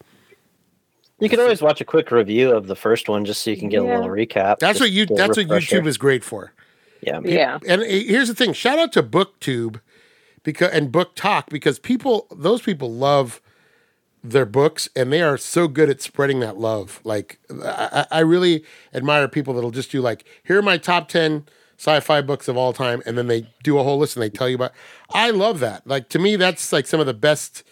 You can always watch a quick review of the first one just so you can get Yeah. a little recap. That's what you. That's what. YouTube is great for. Yeah. Yeah. And uh, here's the thing: shout out to BookTube because and BookTok because people, those people love their books and they are so good at spreading that love. Like I, I really admire people that'll just do like, here are my top ten sci-fi books of all time, and then they do a whole list and they tell you about. I love that. Like to me, that's like some of the best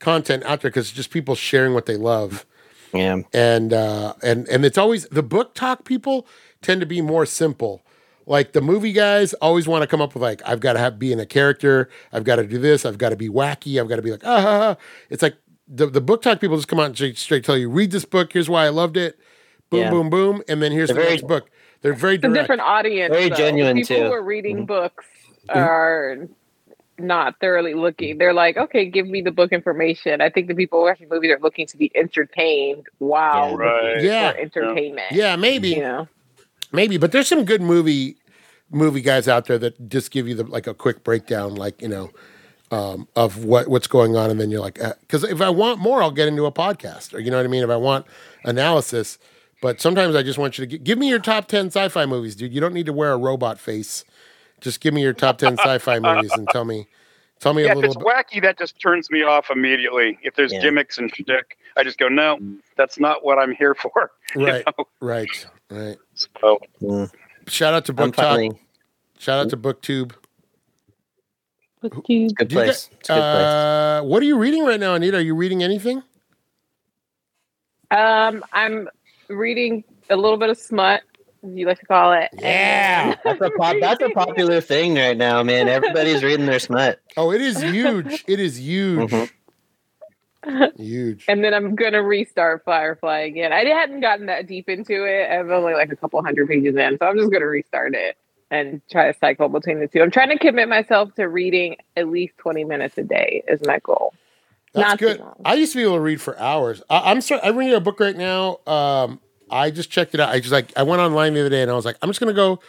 content out there because it's just people sharing what they love Yeah. and uh, and and it's always the BookTok people tend to be more simple. Like the movie guys always want to come up with like I've got to have be in a character, I've got to do this, I've got to be wacky, I've got to be like ah, ha, ha. It's like the the BookTok people just come out and straight, straight tell you read this book, here's why I loved it, boom Yeah. boom boom, and then here's They're the very- next book. They're very It's a different audience. Very though. genuine, People too. who are reading Mm-hmm. books are not thoroughly looking. They're like, okay, give me the book information. I think the people who are watching movies are looking to be entertained. Wow. Yeah. Right. Yeah. For entertainment. Yeah, maybe. You know. Maybe, but there's some good movie movie guys out there that just give you the like a quick breakdown, like you know, um, of what what's going on, and then you're like, because if I want more, I'll get into a podcast, or you know what I mean. If I want analysis, But sometimes I just want you to gi- give me your top 10 sci fi movies, dude. You don't need to wear a robot face. Just give me your top 10 sci fi movies and tell me. Tell me Yeah, a if it's little bit. wacky, that just turns me off immediately. If there's Yeah. gimmicks and shtick, I just go, no, that's not what I'm here for. Right, know? right, right. So, Mm, Shout out to I'm BookTok. Shout out to BookTube. With you. good Do you place. It's a good place. Uh, what are you reading right now, Anita? Are you reading anything? Um, I'm reading a little bit of smut, as you like to call it. Yeah. That's a pop, that's a popular thing right now, man. Everybody's reading their smut. Oh, it is huge. It is huge. Mhm. Huge. And then I'm gonna restart Firefly again. I hadn't gotten that deep into it. I'm only like a couple hundred pages in, so I'm just gonna restart it and try to cycle between the two. I'm trying to commit myself to reading at least 20 minutes a day is my goal. That's Not good. I used to be able to read for hours. I, I'm sorry. I'm reading a book right now. Um, I just checked it out. I just like I went online the other day and I was like, I'm just gonna go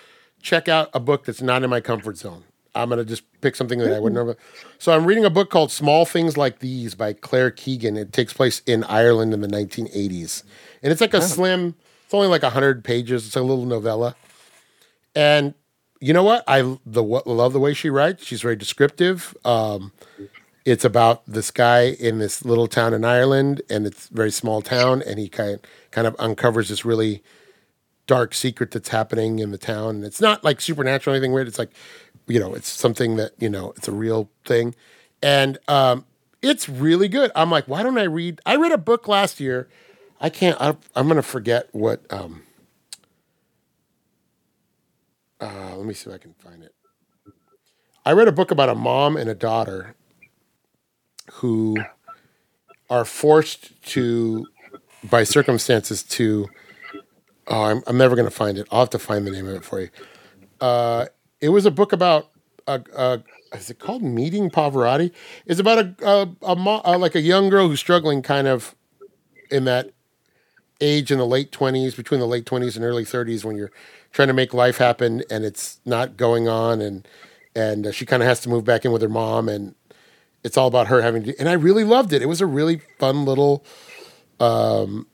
check out a book that's not in my comfort zone. I'm gonna just pick something that I wouldn't know. So I'm reading a book called Small Things Like These by Claire Keegan. It takes place in Ireland in the 1980s, and it's like a slim. It's only like hundred pages. It's a little novella, and you know what? I the what, love the way she writes. She's very descriptive. Um, it's about this guy in this little town in Ireland, and it's very small town, and he kind kind of uncovers this really dark secret that's happening in the town. And it's not like supernatural or anything weird. It's like, you know, it's something that you know, it's a real thing, and um, it's really good. I'm like, why don't I read? I read a book last year. I can't. I, I'm gonna forget what. Um, uh, let me see if I can find it. I read a book about a mom and a daughter who are forced to, by circumstances, to. Oh, I'm, I'm never going to find it. I'll have to find the name of it for you. Uh, it was a book about a, a is it called Meeting Pavarotti? It's about a a, a, mo- uh like a young girl who's struggling, kind of in that age in the late twenties, between the late twenties and early thirties, when you're trying to make life happen and it's not going on, and and uh, she kind of has to move back in with her mom, and it's all about her having to. And I really loved it. It was a really fun little. Um,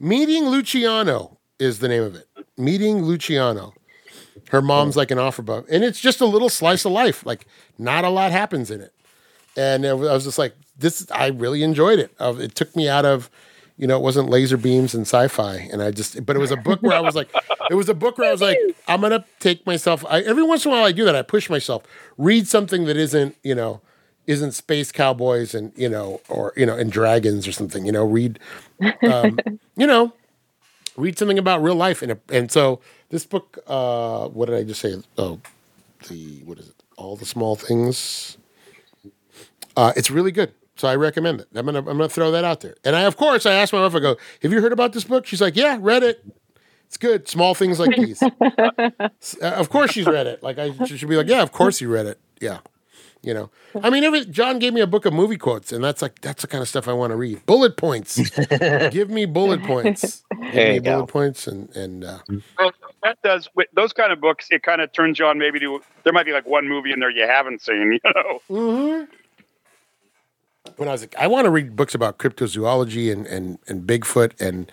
Meeting Luciano is the name of it. Meeting Luciano. Her mom's like an offer buff, and it's just a little slice of life. Like not a lot happens in it, and I was just like, this. I really enjoyed it. It took me out of, you know, it wasn't laser beams and sci-fi, and I just. But it was a book where I was like, it was a book where I was like, I'm gonna take myself. I, every once in a while, I do that. I push myself. Read something that isn't, you know, isn't space cowboys and you know, or you know, and dragons or something. You know, read, um, you know, read something about real life and and so this book uh what did i just say oh the what is it all the small things uh it's really good so i recommend it. I'm gonna i'm gonna throw that out there. And i of course i asked my wife i go have you heard about this book? She's like yeah read it. It's good. Small things like these. Uh, of course she's read it. Like i she should be like yeah of course you read it. Yeah. You know? I mean every john gave me a book of movie quotes and that's like that's the kind of stuff i want to read. Bullet points. Give me bullet points. Give There me you go. bullet points and and uh, well, that does with those kind of books. It kind of turns you on. Maybe to there might be like one movie in there you haven't seen. You know, Mm-hmm. When I was like, I want to read books about cryptozoology and, and, and Bigfoot and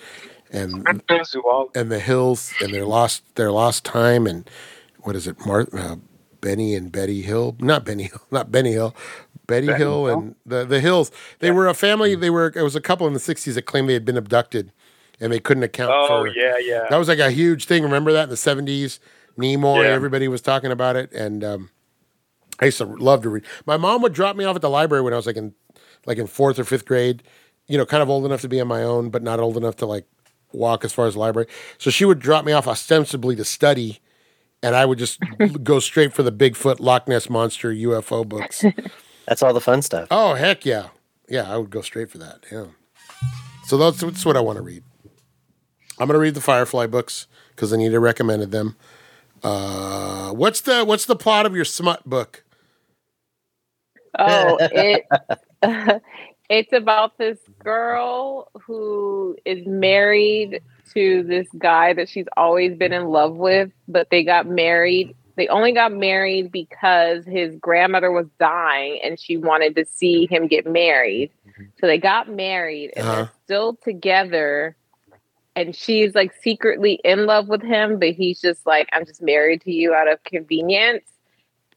and and the hills and their lost their lost time and what is it, Mar- uh, Benny and Betty Hill? Not Benny Hill, not Benny Hill, Betty Benny Hill Hill? and the the hills. They were a family. They were it was a couple in the '60s that claimed they had been abducted and they couldn't account oh for. yeah, yeah. That was like a huge thing. Remember that in the seventies? Nimoy, Yeah. everybody was talking about it, and um, I used to love to read. My mom would drop me off at the library when I was like in like in fourth or fifth grade. You know, kind of old enough to be on my own, but not old enough to like walk as far as the library. So she would drop me off ostensibly to study, and I would just go straight for the Bigfoot, Loch Ness monster, UFO books. That's all the fun stuff. Oh heck yeah, yeah! I would go straight for that. Yeah. So that's, that's what I want to read. I'm gonna read the Firefly books because Anita recommended them. Uh, what's the what's the plot of your smut book? Oh, it it's about this girl who is married to this guy that she's always been in love with, but they got married. They only got married because his grandmother was dying and she wanted to see him get married. So they got married and Uh-huh. they're still together. and she's like secretly in love with him, but he's just like, I'm just married to you out of convenience.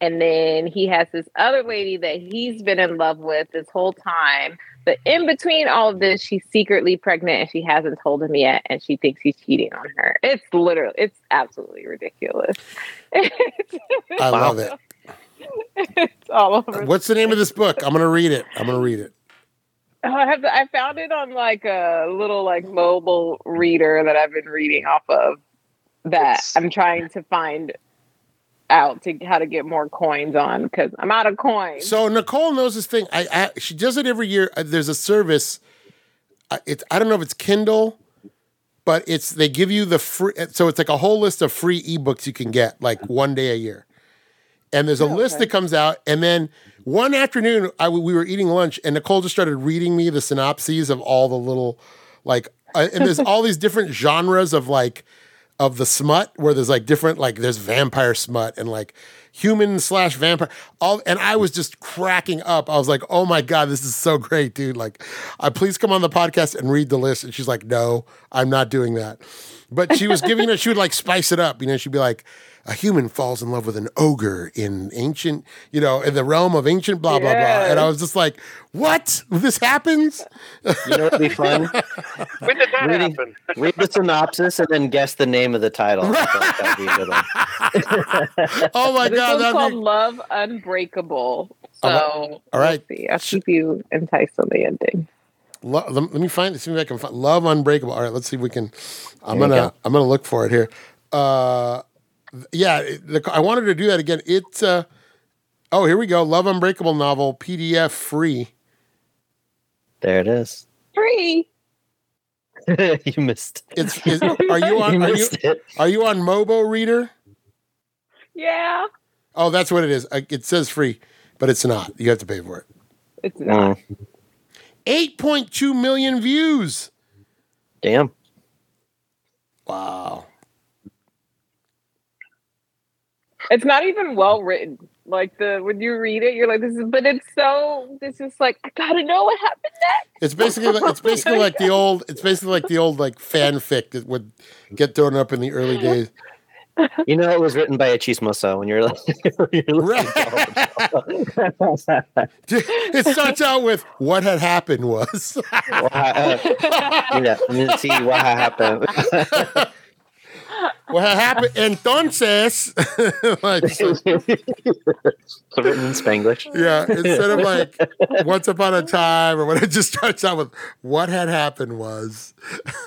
And then he has this other lady that he's been in love with this whole time. But in between all of this, she's secretly pregnant and she hasn't told him yet, and she thinks he's cheating on her. It's literally, it's absolutely ridiculous. I love it. it's all over. What's the name of this book? I'm gonna read it. I'm gonna read it. Oh, I have. I found it on like a little like mobile reader that I've been reading off of. That It's- I'm trying to find out to how to get more coins on because I'm out of coins. So Nicole knows this thing. I, I she does it every year. Uh, There's a service. uh, It's I don't know if it's Kindle, but it's they give you the free. So it's like a whole list of free ebooks you can get like one day a year. And there's a list okay. that comes out, and then one afternoon I, we were eating lunch, and Nicole just started reading me the synopses of all the little, like, uh, and there's all these different genres of like, of the smut where there's like different like there's vampire smut and like human slash vampire all and I was just cracking up. I was like, oh my god, this is so great, dude. Like, uh, please come on the podcast and read the list. And she's like, no, I'm not doing that. But she was giving it. She would like spice it up. You know, she'd be like, a human falls in love with an ogre in ancient, you know, in the realm of ancient blah blah blah. And I was just like, what? This happens? You know what'd be fun? When did that Reading- happen? Read the synopsis and then guess the name of the title. I like that'd be a good one. Oh my this god, one's that'd called be Love Unbreakable. So, All right. let's see. I'll keep you enticed on the ending. Lo- let, let me find see if I can find Love Unbreakable. All right, let's see if we can. I'm There gonna go. I'm gonna look for it here. Uh, yeah, the, I wanted to do that again. It's uh, oh here we go. Love Unbreakable novel PDF free. There it is. Free. you missed. It's is, are you on you are you are you on Mobo Reader? Yeah. Oh, that's what it is. Uh, It says free, but it's not. You have to pay for it. It's not. Mm, 8.2 million views. damn. Wow. It's not even well written. Like the when you read it, you're like, this is but it's so This is like I gotta know what happened next. It's basically like, it's basically like the old it's basically like the old like fanfic that would get thrown up in the early days. You know it was written by a chismoso when you're like when you're listening to all the- it starts out with what had happened was. Well, uh, yeah, let me see what happened. What had happened entonces like so- written in Spanglish. yeah instead of like once upon a time or when it just starts out with what had happened was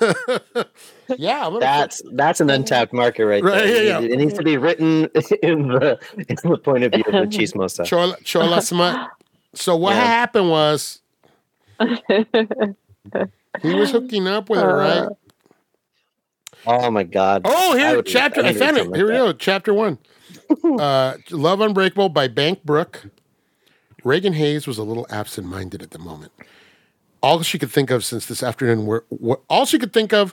yeah I'm gonna That's that's an untapped market right, Right, there. yeah, It needs- yeah. It needs to be written in the in the point of view of the chismosa. chola, chola smut so what Yeah. happened was he was hooking up with her right uh, Oh my god. Oh, here, would chapter. I I found it. something Here we like go. Chapter one. uh, Love Unbreakable by Bank Brook. Reagan Hayes was a little absent-minded at the moment. All she could think of since this afternoon were what, all she could think of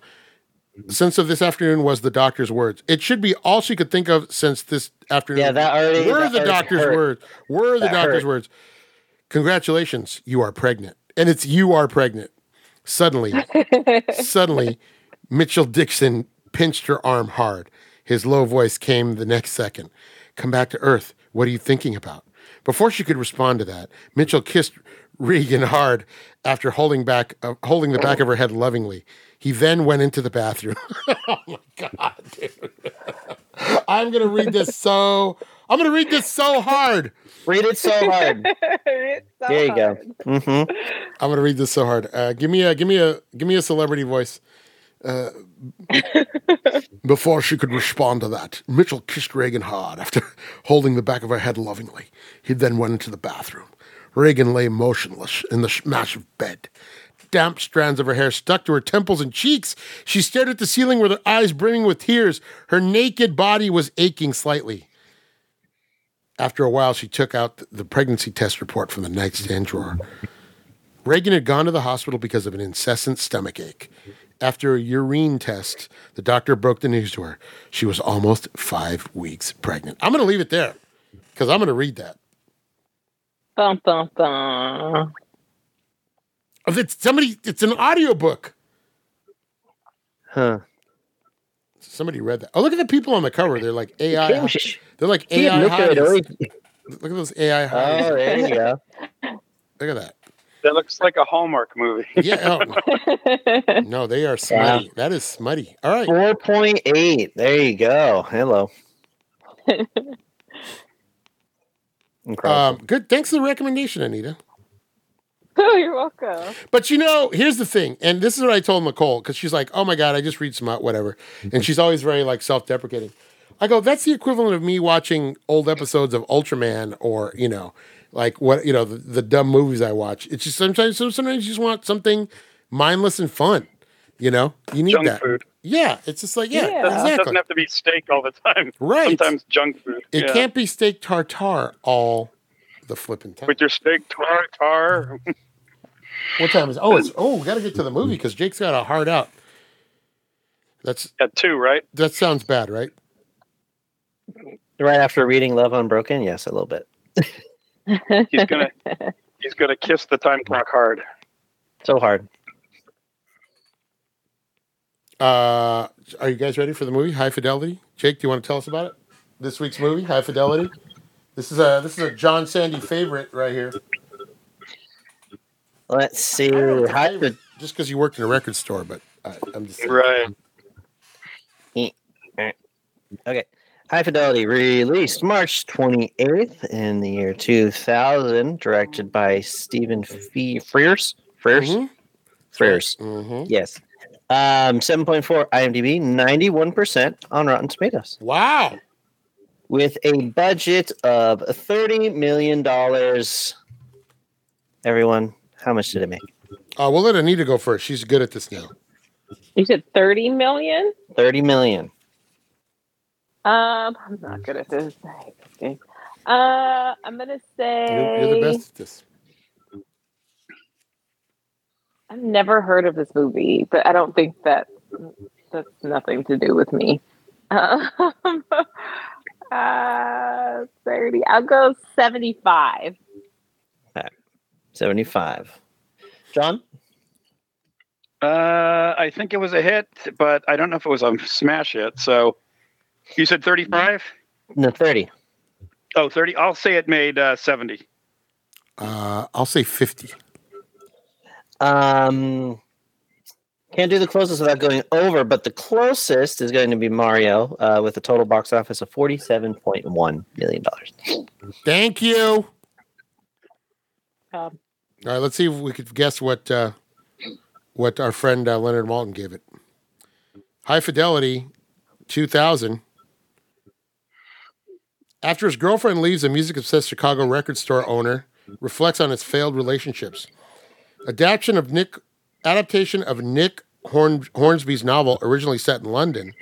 since of this afternoon was the doctor's words. It should be all she could think of since this afternoon. Yeah, that already- were that the already doctor's hurt. words. Were the doctor's hurt. words. Congratulations, you are pregnant, and it's you are pregnant. Suddenly, Suddenly, Mitchell Dixon pinched her arm hard. His low voice came the next second. Come back to Earth. What are you thinking about? Before she could respond to that, Mitchell kissed Regan hard after holding back, uh, holding the back of her head lovingly. He then went into the bathroom. oh my god, dude! I'm gonna read this so. I'm gonna read this so hard. Read it so hard. It's so There you go. hard. hmm I'm gonna read this so hard. Uh, give me a give me a give me a celebrity voice. Uh, before she could respond to that, Mitchell kissed Reagan hard after holding the back of her head lovingly. He then went into the bathroom. Reagan lay motionless in the massive bed. Damp strands of her hair stuck to her temples and cheeks. She stared at the ceiling with her eyes brimming with tears. Her naked body was aching slightly. After a while, she took out the pregnancy test report from the nightstand drawer. Reagan had gone to the hospital because of an incessant stomach ache. After a urine test, the doctor broke the news to her. She was almost five weeks pregnant. I'm going to leave it there because I'm going to read that. Bum, bum, bum. It's somebody. It's an audiobook. Huh. Somebody read that. Oh, look at the people on the cover. They're like AI. They're like AI Look at those AI hotties. Oh, there you go. Look at that. That looks like a Hallmark movie. Yeah. Oh, no, they are smutty. That is smutty. All right. 4.8. There you go. Hello. Incredible. Um, good. Thanks for the recommendation, Anita. oh, you're welcome. But you know, here's the thing, and this is what I told Nicole because she's like, "Oh my god, I just read smut, whatever," and she's always very like self-deprecating. I go, "That's the equivalent of me watching old episodes of Ultraman, or you know, like what you know, the, the dumb movies I watch. It's just sometimes, sometimes you just want something mindless and fun. You know, you need junk that. food. Yeah, it's just like yeah, Yeah. It doesn't have to be steak all the time. Right. Sometimes junk food. It Yeah. can't be steak tartare all the flipping time. With your steak tartare. What time is? Oh, it's oh, we got to get to the movie because Jake's got a hard out. That's At two, right? that sounds bad, right? right after reading Love Unbroken? Yes, a little bit. He's gonna he's gonna kiss the time clock hard. So hard. Uh, are you guys ready for the movie High Fidelity? Jake, do you want to tell us about it? This week's movie, High Fidelity. This is a this is a John Sandy favorite right here. Let's see. I don't know if it's a High favorite just because you worked in a record store, but I, I'm just saying. Right. Okay. High Fidelity released March 28th in the year 2000, directed by Stephen Fee- Frears. Frears? Mhm. Frears. Mhm. Yes. Um, 7.4 IMDb, 91% on Rotten Tomatoes, Wow. with a budget of $30 million. Everyone, how much did it make? Uh, we'll let Anita go first. She's good at this now. You said 30 million? 30 million. Um, I'm not good at this. game. Uh, I'm gonna say You're, you're the best at this. I've never heard of this movie, but I don't think that that's nothing to do with me. Um, uh, 30. I'll go 75. 75. John? Uh, I think it was a hit, but I don't know if it was a smash hit. So you said 35? No, 30. Oh, 30. I'll say it made uh, 70. Uh, I'll say 50. Um, can't do the closest without going over, but the closest is going to be Mario uh, with a total box office of $47.1 million. Thank you. Um, All right, let's see if we could guess what uh, what our friend uh, Leonard Maltin gave it. High Fidelity, 2000. After his girlfriend leaves a music obsessed Chicago record store owner, reflects on his failed relationships. Adaptation of Nick adaptation of Nick Horn, Hornsby's novel, originally set in London,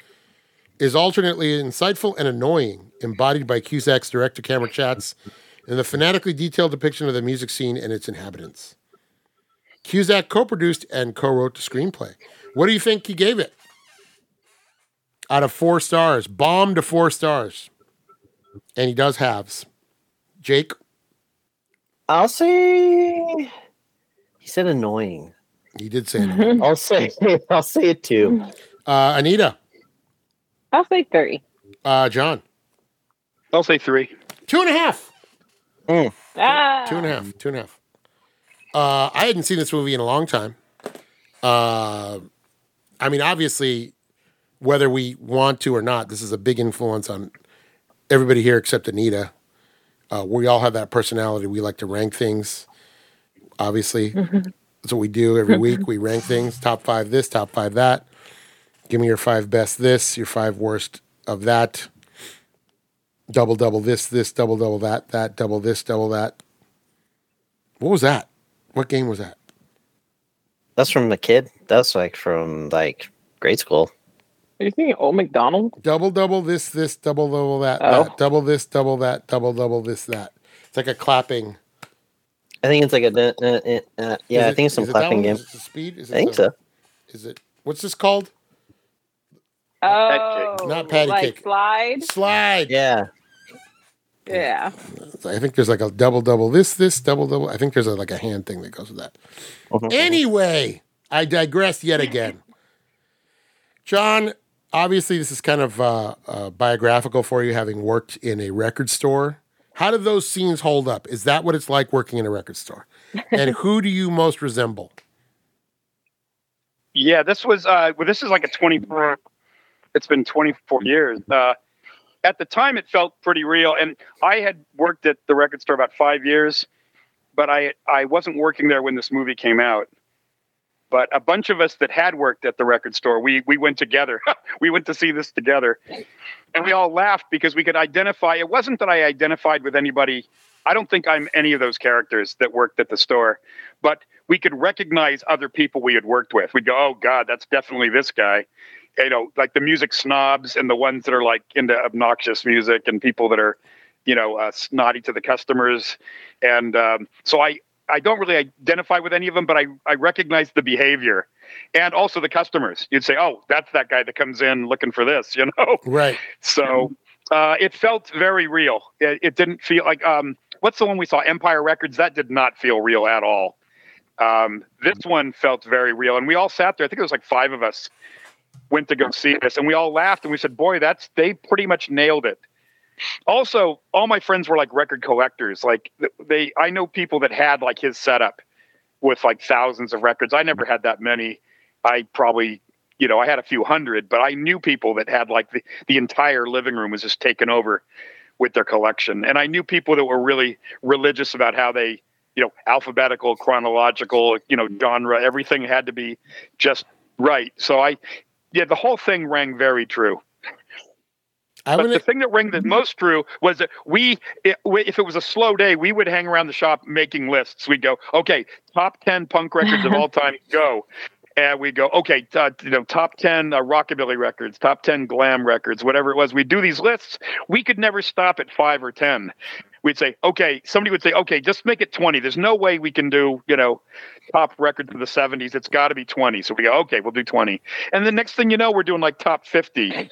is alternately insightful and annoying, embodied by Cusack's direct-to-camera chats and the fanatically detailed depiction of the music scene and its inhabitants. Cusack co-produced and co-wrote the screenplay. What do you think he gave it? Out of four stars, bomb to four stars, and he does halves. Jake, I'll say. He said annoying. he did say it. I'll say. I'll say it too. Uh, Anita, I'll say three. uh, John, I'll say three. two and a half. Ah, Two and a half. Two and a half. Uh, I hadn't seen this movie in a long time. Uh, I mean, obviously, whether we want to or not, this is a big influence on everybody here except Anita. Uh, we all have that personality. We like to rank things. Obviously, that's what we do every week. We rank things: top five this, top five that. Give me your five best this, your five worst of that. Double double this, this double double that, that double this, double that. What was that? What game was that? That's from a kid. That's like from like grade school. Are you thinking Old McDonald? Double double this, this double double that, Oh. that double this, double that, double double this that. It's like a clapping. I think it's like a. Uh, uh, uh, yeah, Is I think it's some is it clapping one? game. Is it the speed? Is it I think the- so. Is it what's this called? Oh, Not patty like cake. slide. Slide. Yeah. Yeah. I think there's like a double double this this double double. I think there's a, like a hand thing that goes with that. Mhm. Anyway, I digress yet again. John, obviously, this is kind of uh, uh, biographical for you, having worked in a record store. How do those scenes hold up? Is that what it's like working in a record store? And who do you most resemble? Yeah, this was uh well, this is like a 24 it's been 24 years. Uh at the time it felt pretty real and I had worked at the record store about 5 years, but I I wasn't working there when this movie came out. But a bunch of us that had worked at the record store, we we went together. we went to see this together. And we all laughed because we could identify it wasn't that I identified with anybody I don't think I'm any of those characters that worked at the store, but we could recognize other people we had worked with. We'd go, "Oh God, that's definitely this guy." You know, like the music snobs and the ones that are like into obnoxious music and people that are, you know, uh, snotty to the customers. And um, so I, I don't really identify with any of them, but I, I recognize the behavior and also the customers. You'd say, "Oh, that's that guy that comes in looking for this," you know. Right. So uh, it felt very real. It, it didn't feel like um, what's the one we saw, Empire Records? That did not feel real at all. Um, this one felt very real, and we all sat there. I think it was like five of us went to go see this, and we all laughed and we said, "Boy, that's they pretty much nailed it." Also, all my friends were like record collectors. Like they, I know people that had like his setup with like thousands of records. I never had that many. I probably, you know, I had a few hundred, but I knew people that had like the, the entire living room was just taken over with their collection. And I knew people that were really religious about how they, you know, alphabetical, chronological, you know, genre, everything had to be just right. So I, yeah, the whole thing rang very true. I'm But the thing that rang the most true was that we, if it was a slow day, we would hang around the shop making lists. We'd go, okay, top ten punk records of all time, go, and we'd go, okay, uh, you know, top ten uh, rockabilly records, top ten glam records, whatever it was. We'd do these lists. We could never stop at five or ten. We'd say, okay, somebody would say, okay, just make it twenty. There's no way we can do, you know, top records of the '70s. It's got to be twenty. So we go, okay, we'll do twenty. And the next thing you know, we're doing like top fifty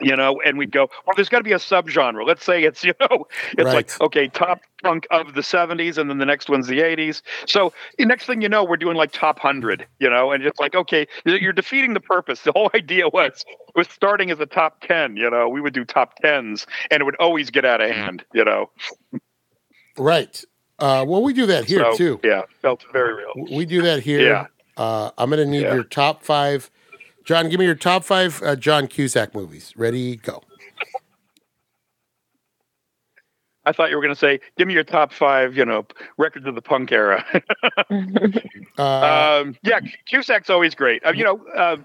you know, and we'd go, well, there's got to be a subgenre. Let's say it's, you know, it's Right. like, okay, top punk of the 70s, and then the next one's the 80s. So the next thing you know, we're doing like top 100, you know, and it's like, okay, you're defeating the purpose. The whole idea was, was starting as a top 10, you know, we would do top 10s, and it would always get out of hand, you know. right. Uh, well, we do that here so, too. Yeah, felt very real. We do that here. Yeah. Uh, I'm going to need Yeah. your top five. John, give me your top five uh, John Cusack movies. Ready, go. I thought you were going to say, give me your top five, you know, records of the punk era. Uh, um, yeah, Cusack's always great. Uh, you know, uh,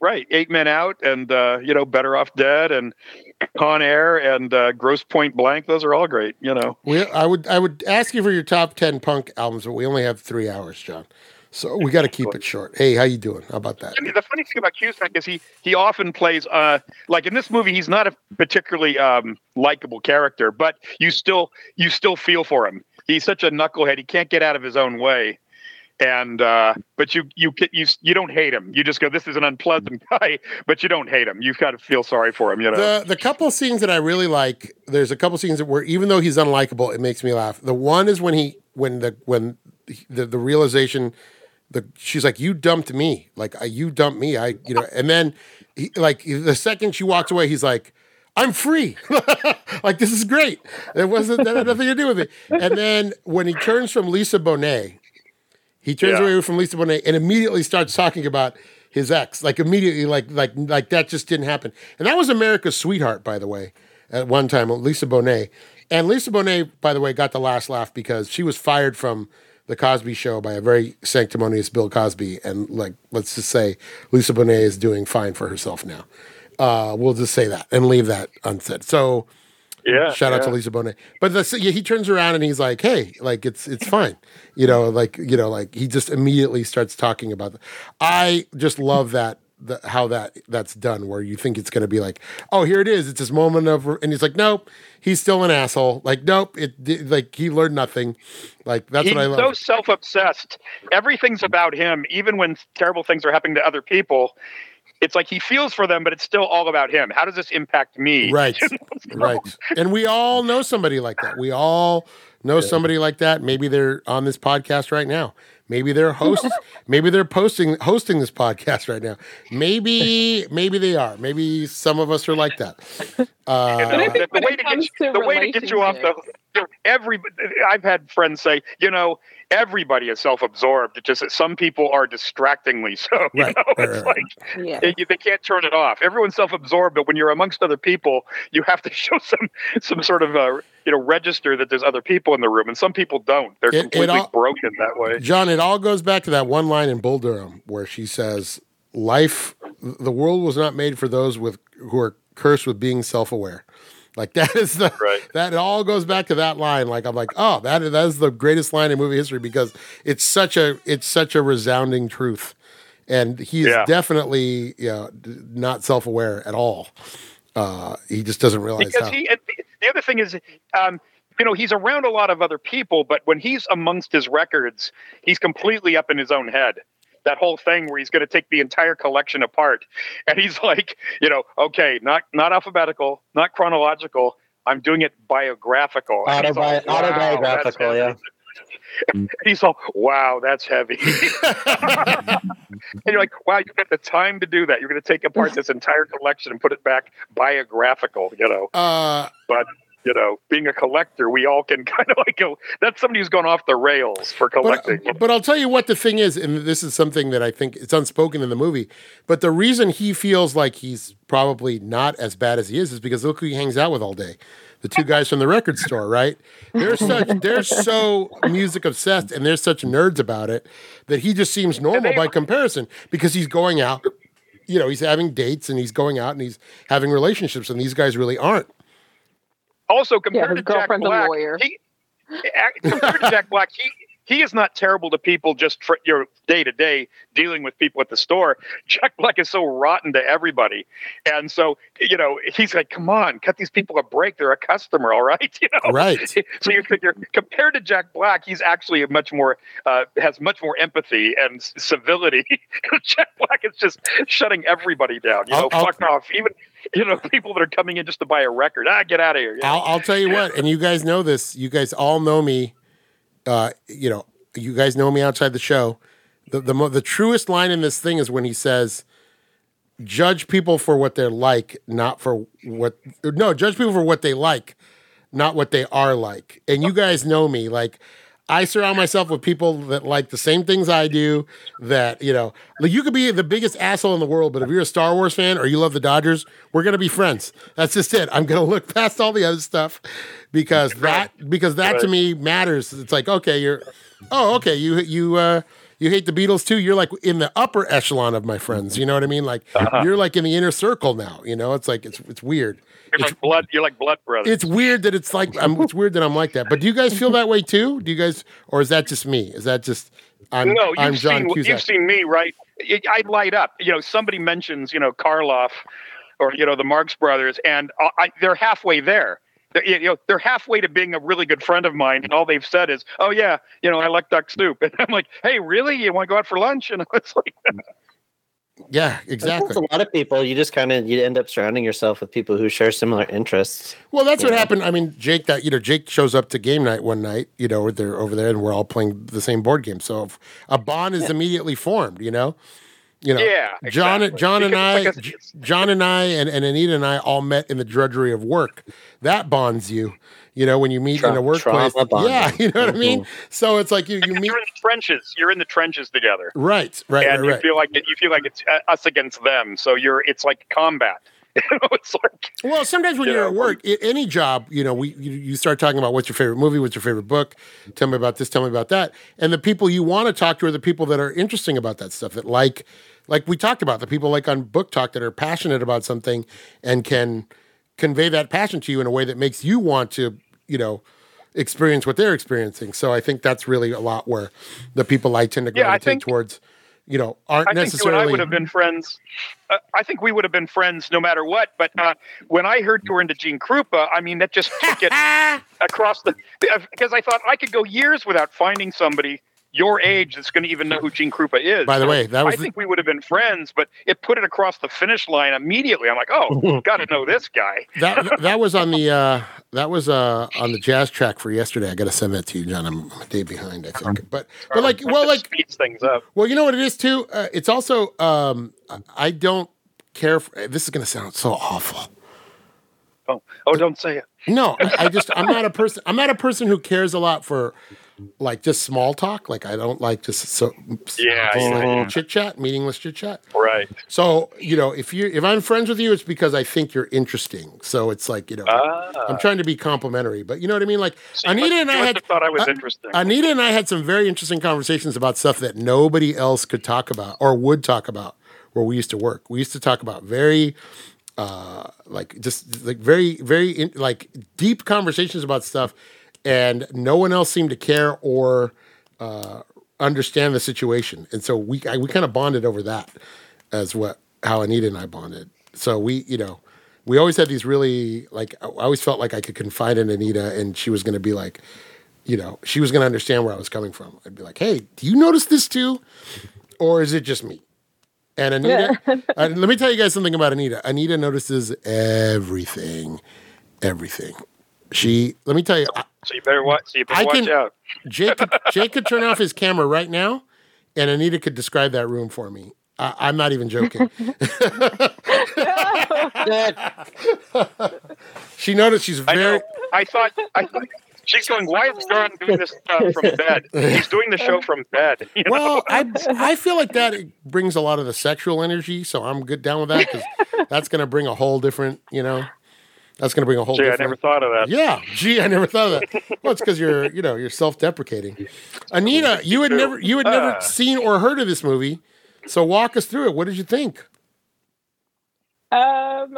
right? Eight Men Out, and uh, you know, Better Off Dead, and Con Air, and uh, Grosse Pointe Blank. Those are all great. You know, we, I would I would ask you for your top ten punk albums, but we only have three hours, John. So we got to keep it short. Hey, how you doing? How about that? I mean, the funny thing about Cusack is he he often plays uh like in this movie he's not a particularly um likable character, but you still you still feel for him. He's such a knucklehead. He can't get out of his own way. And uh, but you you you you don't hate him. You just go, this is an unpleasant guy, but you don't hate him. You've got to feel sorry for him. You know. The the couple scenes that I really like, there's a couple scenes that where even though he's unlikable, it makes me laugh. The one is when he when the when the the realization the she's like you dumped me. Like I, you dumped me. I you know and then he, like the second she walks away he's like I'm free. Like this is great. It wasn't that had nothing to do with it. And then when he turns from Lisa Bonet he turns Yeah. away from Lisa Bonet and immediately starts talking about his ex. Like immediately like like like that just didn't happen. And that was America's sweetheart by the way at one time Lisa Bonet. And Lisa Bonet by the way got the last laugh because she was fired from the Cosby Show by a very sanctimonious Bill Cosby, and like let's just say Lisa Bonet is doing fine for herself now. Uh, we'll just say that and leave that unsaid. So yeah. shout out to. Lisa Bonet. But the, yeah, he turns around and he's like, "Hey, like it's it's fine," you know, like you know, like he just immediately starts talking about. The, I just love that. The, how that that's done, where you think it's going to be like, oh, here it is. It's this moment of, and he's like, nope, he's still an asshole. Like, nope, it di- like he learned nothing. Like that's He's what I love. He's so self-obsessed. Everything's about him, even when terrible things are happening to other people. It's like he feels for them, but it's still all about him. How does this impact me? Right. right. And we all know somebody like that. We all know somebody like that. Maybe they're on this podcast right now. Maybe they're hosts. maybe they're posting hosting this podcast right now. Maybe maybe they are. Maybe some of us are like that. You Uh, know, But I think the, the way to comes get to the way to get you off the every I've had friends say, you know, everybody is self-absorbed. It's just that some people are distractingly so. You Right, know, it's right. like Yeah. they, they can't turn it off. Everyone's self-absorbed, but when you're amongst other people, you have to show some some sort of uh, you know register that there's other people in the room, and some people don't. They're It- it completely all- broken that way. John, it all goes back to that one line in Bull Durham where she says, "Life, the world was not made for those with who are cursed with being self-aware." Like that is the Right. that it all goes back to that line. Like I'm like, oh, that that is the greatest line in movie history because it's such a it's such a resounding truth, and he is Yeah. definitely you know, not self-aware at all. Uh, he just doesn't realize because how. he the other thing is um you know he's around a lot of other people but when he's amongst his records he's completely up in his own head that whole thing where he's going to take the entire collection apart. And he's like you know okay not not alphabetical not chronological. I'm doing it biographical. And he's all, "Wow, autobiographical, yeah. he's all wow that's heavy. And you're like wow you've got the time to do that. You're going to take apart this entire collection and put it back biographical you know. Uh, but you know, being a collector, we all can kind of like go. That's somebody who's gone off the rails for collecting. But, but I'll tell you what the thing is, and this is something that I think it's unspoken in the movie. But the reason he feels like he's probably not as bad as he is is because look who he hangs out with all day. The two guys from the record store, right? They're such they're so music obsessed and they're such nerds about it that he just seems normal they- by comparison because he's going out, you know, he's having dates and he's going out and he's having relationships and these guys really aren't. Also, compared his to Jack girlfriend's a Black, lawyer. he compared to Jack Black, he he is not terrible to people just for your day to day dealing with people at the store. Jack Black is so rotten to everybody, and so you know he's like, "Come on, cut these people a break. They're a customer, all right." You know, Right. so you figure compared to Jack Black, he's actually a much more uh, has much more empathy and civility. Jack Black is just shutting everybody down. You know, I'll- I'll- fuck off. Even you know people that are coming in just to buy a record. Ah, get out of here. I'll, I'll tell you what, and you guys know this. You guys all know me. Uh, you know, you guys know me outside the show. The the mo- the truest line in this thing is when he says, "Judge people for what they're like, not for what." No, judge people for what they like, not what they are like. And you guys know me, like. I surround myself with people that like the same things I do. That you know, like you could be the biggest asshole in the world, but if you're a Star Wars fan or you love the Dodgers, we're gonna be friends. That's just it. I'm gonna look past all the other stuff because that because that to me matters. It's like okay, you're oh okay, you you uh you hate the Beatles too. You're like in the upper echelon of my friends. You know what I mean? Like you're like in the inner circle now. You know, it's like it's it's weird. You're like blood. You're like blood brothers. It's weird that it's like I'm. It's weird that I'm like that. But do you guys feel that way too? Do you guys, or is that just me? Is that just I'm? no, you've I'm John seen Cusack. you've seen me, right? I- I light up. You know, somebody mentions you know Karloff, or you know the Marx Brothers, and I, I, they're halfway there. They're, you know, they're halfway to being a really good friend of mine, and all they've said is, "Oh yeah, you know, I like duck soup," and I'm like, "Hey, really? You want to go out for lunch?" And it's like, yeah, That's exactly. a lot of people. You just kind of you end up surrounding yourself with people who share similar interests. Well, that's what Yeah. happened. I mean, Jake. That you know, Jake shows up to game night one night. You know, they're over there, and we're all playing the same board game. So a bond is immediately formed. You know, you know. Yeah, John, exactly. John and I, like a- J- John and I, and, and Anita and I all met in the drudgery of work. That bonds you. You know, when you meet Tra- in a workplace. Yeah, you know what I mean. So it's like you you meet. you're in the trenches. You're in the trenches together. Right, right, and right, you right. feel like it, you feel like it's uh, us against them. So you're it's like combat. It's like Well, sometimes when you you're know, at work, i- any job, you know, we you, you start talking about what's your favorite movie, what's your favorite book, tell me about this, tell me about that, and the people you want to talk to are the people that are interesting about that stuff, that like, like we talked about, the people like on BookTok that are passionate about something and can convey that passion to you in a way that makes you want to, you know, experience what they're experiencing. So I think that's really a lot where the people I tend to Yeah, gravitate think- towards, you know, aren't I think you and I would have been friends. Uh, I think we would have been friends no matter what. But uh, when I heard you were into Gene Krupa, I mean that just took it across the because I thought I could go years without finding somebody your age that's going to even know who Gene Krupa is. By the So way, that was I the- think we would have been friends, but it put it across the finish line immediately. I'm like, oh, got to know this guy. that that was on the uh, that was uh, on the jazz track for yesterday. I got to send that to you, John. I'm a day behind, I think. But but like well like speeds things up. well you know what it is too. Uh, it's also um, I don't care. For, this is going to sound so awful. Oh, oh, don't say it. No, I, I just I'm not a person. I'm not a person who cares a lot for like just small talk. Like I don't like just so Yeah, yeah, chit chat, meaningless chit chat. Right. So you know, if you if I'm friends with you, it's because I think you're interesting. So it's like you know, Ah. I'm trying to be complimentary, but you know what I mean. Like you Anita and I had thought I was uh, interesting. Anita and I had some very interesting conversations about stuff that nobody else could talk about or would talk about where we used to work. We used to talk about very uh like just like very very in, like deep conversations about stuff and no one else seemed to care or uh understand the situation. And so we I, we kind of bonded over that as what how Anita and I bonded. So we, you know, we always had these really like I always felt like I could confide in Anita and she was going to be like you know, she was going to understand where I was coming from. I'd be like, "Hey, do you notice this too, or is it just me?" And Anita, uh, let me tell you guys something about Anita. Anita notices everything, everything. She, let me tell you, I- so you better watch. So you better I watch can- out. Jake, could, Jake could turn off his camera right now, and Anita could describe that room for me. I, I'm not even joking. she noticed she's very. know. I thought. I thought. She's going. Why is John doing this uh, from bed? He's doing the show from bed. You know? Well, I I feel like that brings a lot of the sexual energy, so I'm good down with that because that's going to bring a whole different, you know, that's going to bring a whole Gee, I never thought of that. Yeah, gee, I never thought of that. Well, it's because you're, you know, you're self-deprecating. Anita, you had never, you had never Ah. seen or heard of this movie, so walk us through it. What did you think? Um,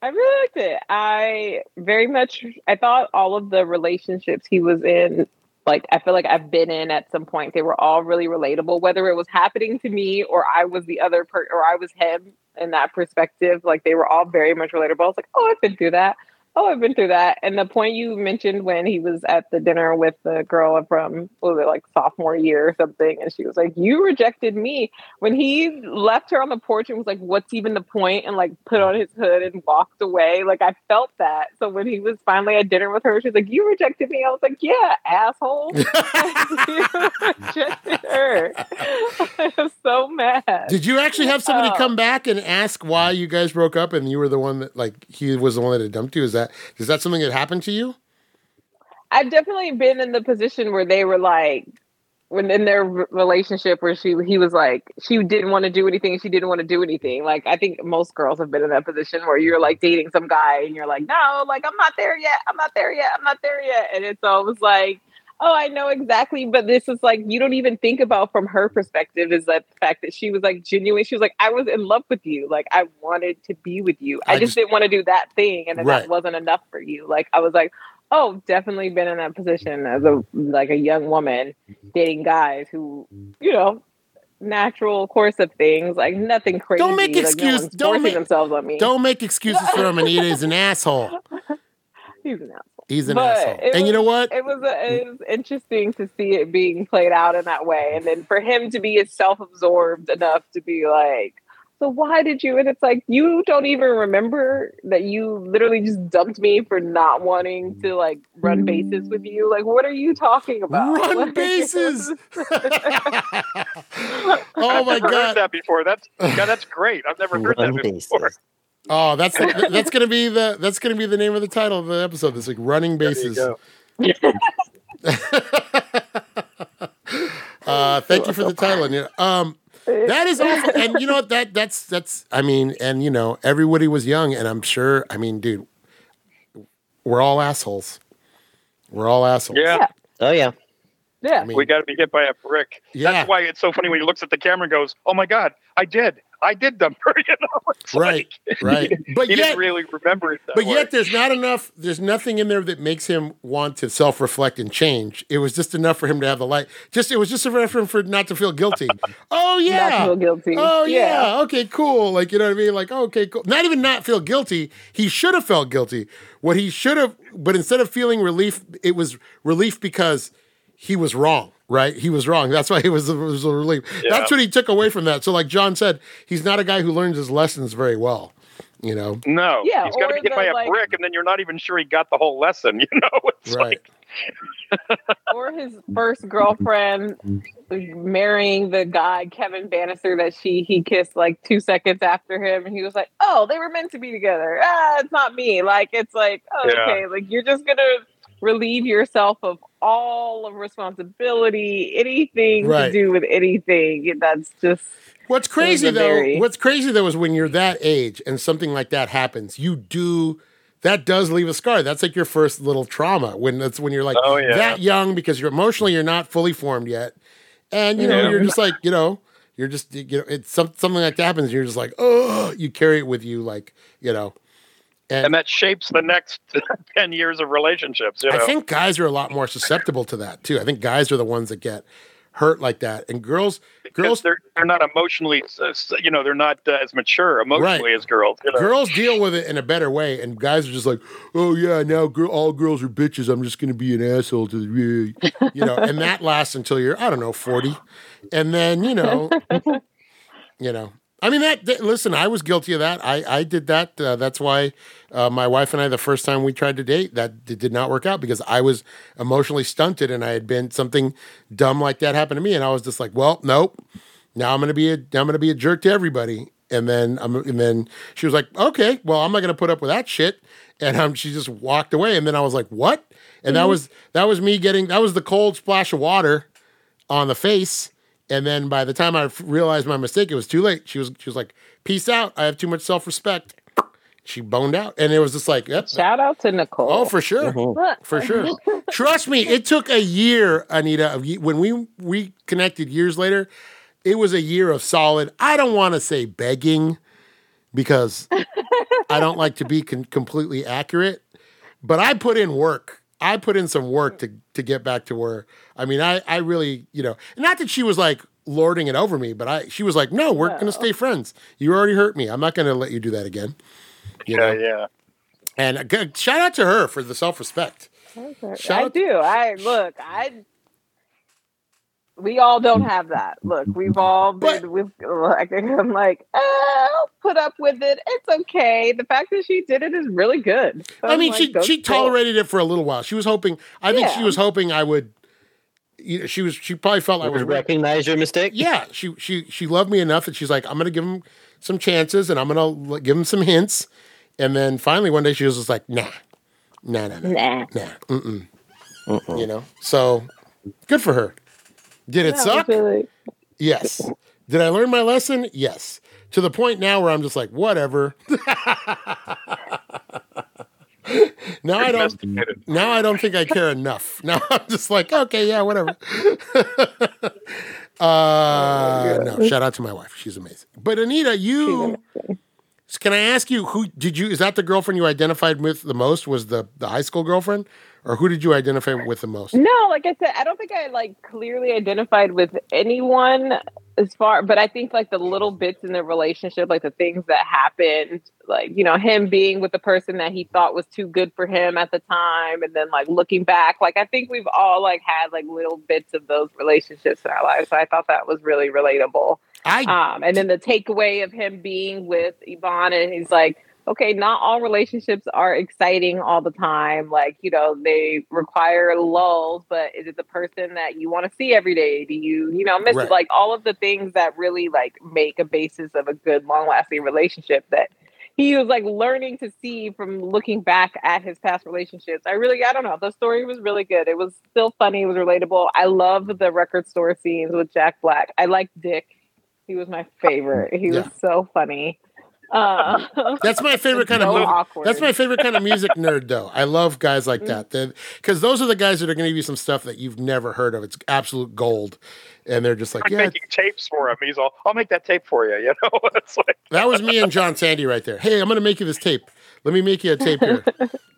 I really liked it. I very much. I thought all of the relationships he was in, like I feel like I've been in at some point. They were all really relatable, whether it was happening to me or I was the other per or I was him in that perspective. Like they were all very much relatable. I was like, oh, I've been through that. Oh, I've been through that. And the point you mentioned when he was at the dinner with the girl from what was it like sophomore year or something, and she was like, "You rejected me." When he left her on the porch and was like, "What's even the point?" and like put on his hood and walked away, like I felt that. So when he was finally at dinner with her, she's like, "You rejected me." I was like, "Yeah, asshole." you rejected her. I was so mad. Did you actually have somebody Oh. come back and ask why you guys broke up, and you were the one that, like, he was the one that had dumped you? Is that is that something that happened to you? I've definitely been in the position where they were like, when in their relationship, where she he was like, she didn't want to do anything, she didn't want to do anything. Like I think most girls have been in that position where you're like dating some guy and you're like, no, like I'm not there yet, I'm not there yet, I'm not there yet, and it's always like. Oh, I know exactly, but this is like you don't even think about from her perspective is that the fact that she was like genuine. She was like, I was in love with you, like I wanted to be with you. I, I just, just- didn't want to do that thing, and then Right. that wasn't enough for you. Like I was like, Oh, definitely been in that position as a like a young woman mm-hmm. dating guys who, you know, natural course of things, like nothing crazy. Don't make like, excuse- No don't make- themselves on me. Don't make excuses for him. Anita is an asshole. He's an asshole. He's an But asshole. it And you know what? It was it was interesting to see it being played out in that way, and then for him to be as self-absorbed enough to be like. So why did you? And it's like you don't even remember that you literally just dumped me for not wanting to like run bases with you. Like, what are you talking about? Run Like- bases. oh I've my never heard god. that before. That's yeah, that's great. I've never heard Run that bases. Before. Oh, that's that's gonna be the that's gonna be the name of the title of the episode. This like running bases. Uh, thank you for the title. Anita. Um, that is awful. And you know what? That that's that's. I mean, and you know, everybody was young, and I'm sure. I mean, dude, we're all assholes. We're all assholes. Yeah, Oh yeah. Yeah. I mean, we got to be hit by a brick. Yeah. That's why it's so funny when he looks at the camera and goes, "Oh my god, I did, I did dump her." You know, It's right, like- right. But he yet, didn't really remember it. That But way. yet, there's not enough. There's nothing in there that makes him want to self-reflect and change. It was just enough for him to have the light. Just it was just enough for him for not to feel guilty. Oh Not yeah. feel guilty. Oh yeah. Okay. Cool. Like you know what I mean. Like okay. Cool. Not even not feel guilty. He should have felt guilty. What he should have, but instead of feeling relief, it was relief because he was wrong. right? He was wrong. That's why he was, was a relief. Yeah. That's what he took away from that. So, like John said, he's not a guy who learns his lessons very well. You know, No, Yeah, he's got to or be hit by the, a like- brick, and then you're not even sure he got the whole lesson. You know, it's right? like or his first girlfriend marrying the guy Kevin Bannister that she he kissed like two seconds after him, and he was like, "Oh, they were meant to be together." Ah, it's not me. Like it's like oh, Yeah. okay, like you're just gonna relieve yourself of all of responsibility, anything Right. to do with anything. That's just What's crazy though, very- what's crazy though is when you're that age and something like that happens, you do that does leave a scar. That's like your first little trauma when it's when you're like Oh, yeah. that young because you're emotionally you're not fully formed yet, and you know Yeah. you're just like you know you're just you know it's some, something like that happens. You're just like oh you carry it with you like you know, and, and that shapes the next 10 years of relationships you know I think guys are a lot more susceptible to that too. I think guys are the ones that get hurt like that, and girls because girls they're they're not emotionally you know they're not uh, as mature emotionally as girls you know? girls deal with it in a better way, and guys are just like, "Oh yeah, now girl, all girls are bitches. I'm just gonna be an asshole to the, you know." And that lasts until you're, I don't know, forty, and then you know, you know. I mean that. that- listen, I was guilty of that. I I did that. Uh, that's why uh, my wife and I, the first time we tried to date, that did not work out because I was emotionally stunted, and I had been something dumb like that happened to me, and I was just like, "Well, nope." now I'm gonna be a I'm gonna be a jerk to everybody. And then I'm and then she was like, okay, well I'm not gonna put up with that shit. And um, she just walked away. And then I was like, what? And that was that was me getting that was the cold splash of water on the face. And then by the time I realized my mistake, it was too late. She was she was like, peace out. I have too much self respect. She boned out, and it was just like, yep. shout out to Nicole. Oh, for sure mm-hmm. for sure. Trust me, it took a year, Anita. Of when we reconnected years later, it was a year of solid. I don't want to say begging because I don't like to be con- completely accurate, but I put in work. I put in some work to to get back to where. I mean, I I really you know, not that she was like lording it over me, but I she was like, no, we're gonna stay friends. You already hurt me. I'm not gonna let you do that again. You know? yeah yeah And uh, g- shout out to her for the self respect. Shout I out- do. I look. I. We all don't have that. Look, we've all But- been with. Like, I'm like, oh, I'll put up with it. It's okay. The fact that she did it is really good. So I mean, like, she she for it. tolerated it for a little while. She was hoping. I think she was hoping I would. You know, she was. She probably felt I was. right. recognize your mistake. Yeah, she she she loved me enough that she's like, I'm gonna give him some chances and I'm gonna give him some hints. And then finally one day she was just like, Nah, nah, nah, nah, Nah. nah, mm mm. You know. So good for her. Did it Yeah, suck? Yes. Did I learn my lesson? Yes. To the point now where I'm just like, whatever. now I don't. Now I don't think I care enough. Now I'm just like, okay, yeah, whatever. uh, no, shout out to my wife. She's amazing. But Anita, you can I ask you who did you is that the girlfriend you identified with the most? Was the the high school girlfriend? Or who did you identify with the most? No, like I said, I don't think I like clearly identified with anyone as far, but I think like the little bits in the relationship, like the things that happened, like, you know, him being with the person that he thought was too good for him at the time. And then like looking back, like I think we've all like had like little bits of those relationships in our lives. So I thought that was really relatable. I Um, and then the takeaway of him being with Yvonne, and he's like, okay, not all relationships are exciting all the time. Like, you know, they require lulls, but is it the person that you want to see every day? Do you, you know, miss Right. Like all of the things that really like make a basis of a good, long lasting relationship that he was like learning to see from looking back at his past relationships. I really, I don't know. The story was really good. It was still funny. It was relatable. I love the record store scenes with Jack Black. I like Dick. He was my favorite. He was so funny. Uh, That's my favorite kind of so movie. awkward. That's my favorite kind of music nerd, though. I love guys like that. Because those are the guys that are going to give you some stuff that you've never heard of. It's absolute gold. And they're just like, I'm yeah, making tapes for him. He's all, I'll make that tape for you. You know, it's like, that was me and John Sandy right there. Hey, I'm going to make you this tape. Let me make you a tape here.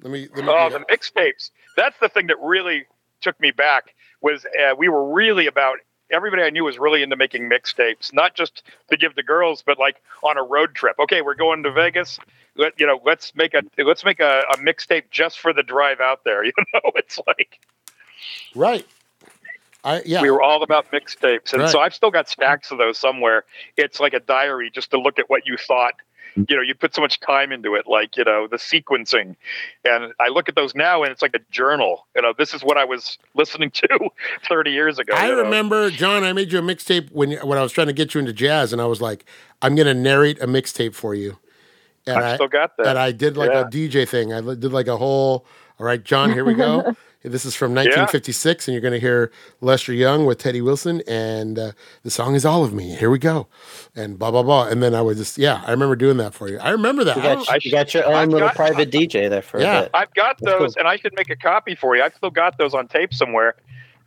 Let me. Let me oh, the mixtapes. That's the thing that really took me back. Was uh, we were really about everybody I knew was really into making mixtapes, not just to give the girls, but like on a road trip. Okay, we're going to Vegas. Let, you know, let's make a let's make a, a mixtape just for the drive out there. You know, it's like Right. I yeah. We were all about mixtapes, and Right. so I've still got stacks of those somewhere. It's like a diary just to look at what you thought. Mm-hmm. You know, you put so much time into it, like you know the sequencing, and I look at those now, and it's like a journal. You know, this is what I was listening to 30 years ago. I you know? remember, John. I made you a mixtape when when I was trying to get you into jazz, and I was like, "I'm going to narrate a mixtape for you." And I've I still got that. and I did like Yeah. a DJ thing. I did like a whole. All right, John, here we go. this is from 1956, and you're going to hear Lester Young with Teddy Wilson, and uh, the song is "All of Me." Here we go, and blah blah blah. And then I was just, yeah, I remember doing that for you. I remember that. You I got, don't- you got your own I've little got- private DJ there for Yeah. a bit. I've got That's those, cool. and I should make a copy for you. I've still got those on tape somewhere,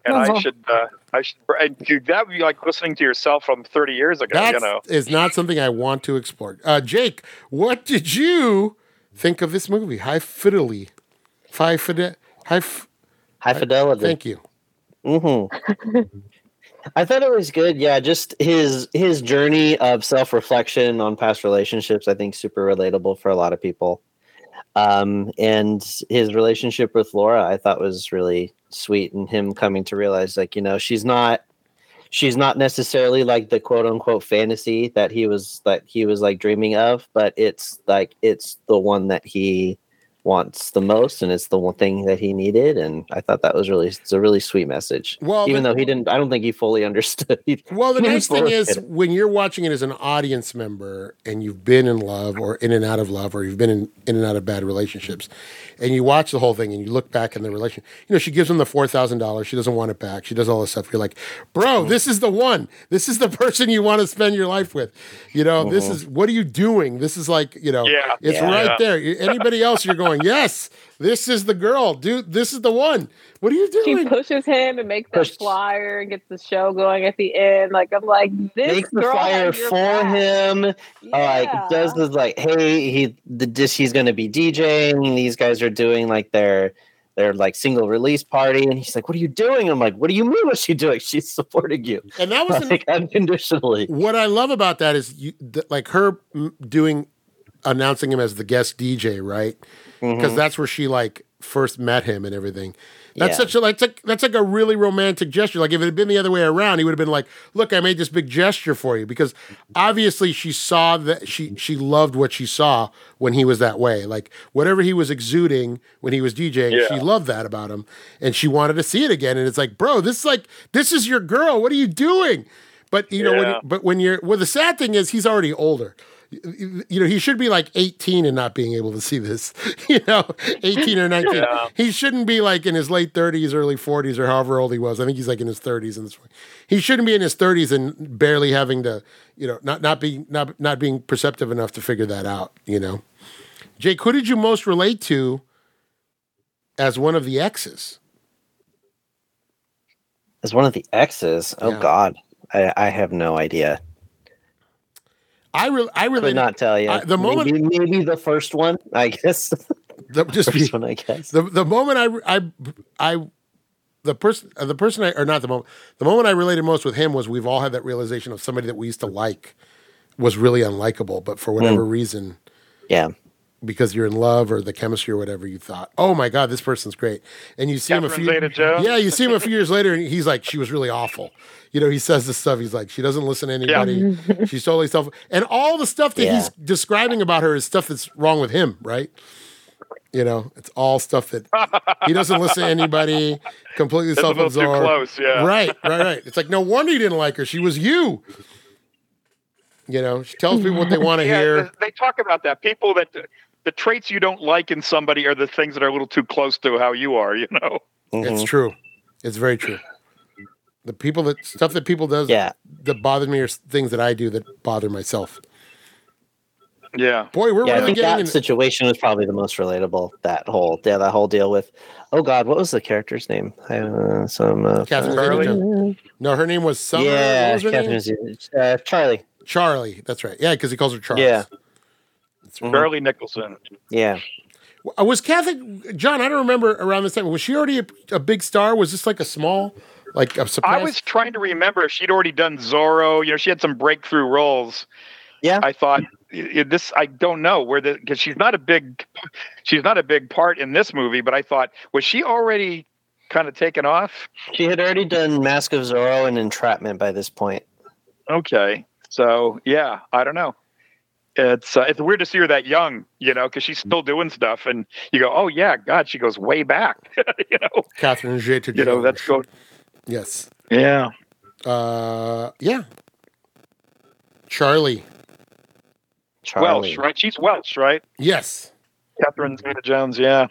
and I Uh-huh. should, uh, I should, and dude, that would be like listening to yourself from 30 years ago. That you know, is not something I want to explore. Uh, Jake, what did you think of this movie? High fidelity, high fide, high. F- High fidelity. thank you. hmm I thought it was good. Yeah, just his his journey of self reflection on past relationships. I think super relatable for a lot of people. Um, and his relationship with Laura, I thought was really sweet, and him coming to realize, like, you know, she's not she's not necessarily like the quote unquote fantasy that he was that he was like dreaming of, but it's like it's the one that he wants the most and it's the one thing that he needed and i thought that was really it's a really sweet message Well, even the- though he didn't i don't think he fully understood Well, the nice thing is bullshit. when you're watching it as an audience member and you've been in love or in and out of love or you've been in, in and out of bad relationships and you watch the whole thing and you look back in the relation, you know, she gives him the $4,000. She doesn't want it back. She does all this stuff. You're like, bro, mm-hmm. this is the one. This is the person you want to spend your life with. You know, this mm-hmm. is, what are you doing? This is like, you know, Yeah. it's Yeah. right Yeah. there. Anybody else, you're going, yes, this is the girl, dude. This is the one. What are you doing? She pushes him and makes that Pushed- flyer and gets the show going at the end. Like I'm like, this makes the girl fire has for back. him uh, Yeah. like does this like hey he the this he's gonna be djing these guys are doing like their their like single release party and he's like what are you doing i'm like what do you mean what's she doing she's supporting you And that was an, unconditionally What I love about that is you, th- like her doing announcing him as the guest DJ, right? Because Mhm. that's where she like first met him and everything. That's Yeah. such a like that's like, that's like a really romantic gesture. Like if it had been the other way around, he would have been like, "Look, I made this big gesture for you." Because obviously she saw that she she loved what she saw when he was that way. Like whatever he was exuding when he was DJing, Yeah. she loved that about him, and she wanted to see it again. And it's like, bro, this is like this is your girl. What are you doing? But you know, when, but when you're well, the sad thing is he's already older. You you know, he should be like 18 and not being able to see this. You know, 18 or 19. Yeah. He shouldn't be like in his late 30s, early 40s, or however old he was. I think he's like in his 30s in this point. He shouldn't be in his 30s and barely having to, you know, not not being not not being perceptive enough to figure that out. You know, Jake, who did you most relate to as one of the exes? as one of the exes oh Yeah. god I, I have no idea I re- I could not tell you I- the moment- maybe, maybe the first one i guess. The, just be, first one i guess. the the moment I I I the person uh, the person I or not the moment the moment I related most with him was we've all had that realization of somebody that we used to like was really unlikable, but for hmm. whatever reason, yeah because you're in love or the chemistry or whatever, you thought, oh my god, this person's great, and you see him a few Zeta-Jones? yeah, you see him a few years later, and he's like, she was really awful. You know, he says this stuff. He's like, she doesn't listen to anybody. She's totally self, and all the stuff that Yeah. he's describing about her is stuff that's wrong with him, right? You know, it's all stuff that he doesn't listen to anybody, completely That's a little too self-absorbed. close. Yeah. Right, right, right. It's like no wonder you didn't like her. She was you. You know, she tells people what they want to Yeah, hear. they talk about that. People that the traits you don't like in somebody are the things that are a little too close to how you are. You know. It's Mhm. true. It's very true. The people that stuff that people does yeah that bother me are things that I do that bother myself. Yeah. Boy, we're yeah, I think getting that in, situation was probably the most relatable. That whole, yeah, that whole deal with, oh God, what was the character's name? Uh, some uh, Catherine Charlie? Zeta-Jones. No, her name was Summer. yeah, was her Catherine name? Zeta- uh, Charlie. Charlie. That's right. Yeah, because he calls her Charlie. Yeah. Mm-hmm. Mhm. Charlie Nicholson. Yeah, Uh, Was Kathy John? I don't remember around this time. Was she already a, a big star? Was this like a small, like a surprise? I was trying to remember if she'd already done Zorro. You know, she had some breakthrough roles. Yeah. I thought i- i- this. I don't know where the because she's not a big, she's not a big part in this movie. But I thought was she already kind of taken off. She had already done Mask of Zorro and Entrapment by this point. Okay, so yeah, I don't know. It's uh, it's weird to see her that young, you know, because she's still doing stuff, and you go, oh yeah, God, she goes way back, you know, Catherine Zeta you know, that's go, Yes. yeah, Uh, yeah. Charlie. Charlie. Welsh, right? She's Welsh, right? Yes. Catherine Zeta-Jones, yeah,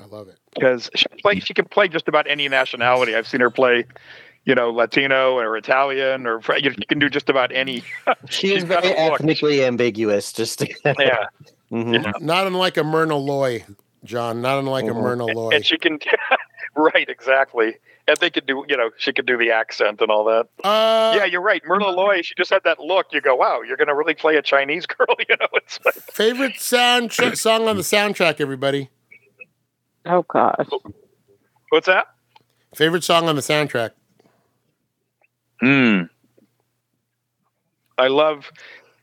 I love it. because she play, she can play just about any nationality. I've seen her play, you know, Latino or Italian or you can do just about any. She is very a look. ethnically ambiguous. Just to, yeah, Mhm. Yeah. Not unlike a Myrna Loy, John. Not unlike a Mhm. Myrna Loy. and she can, right, exactly. And they could do, you know, she could do the accent and all that. Uh, yeah, you're right. Myrna Loy, she just had that look. You go, wow, you're going to really play a Chinese girl. You know, it's like, Favorite sound song on the soundtrack, everybody. Oh gosh. what's that? Favorite song on the soundtrack. Hmm. I love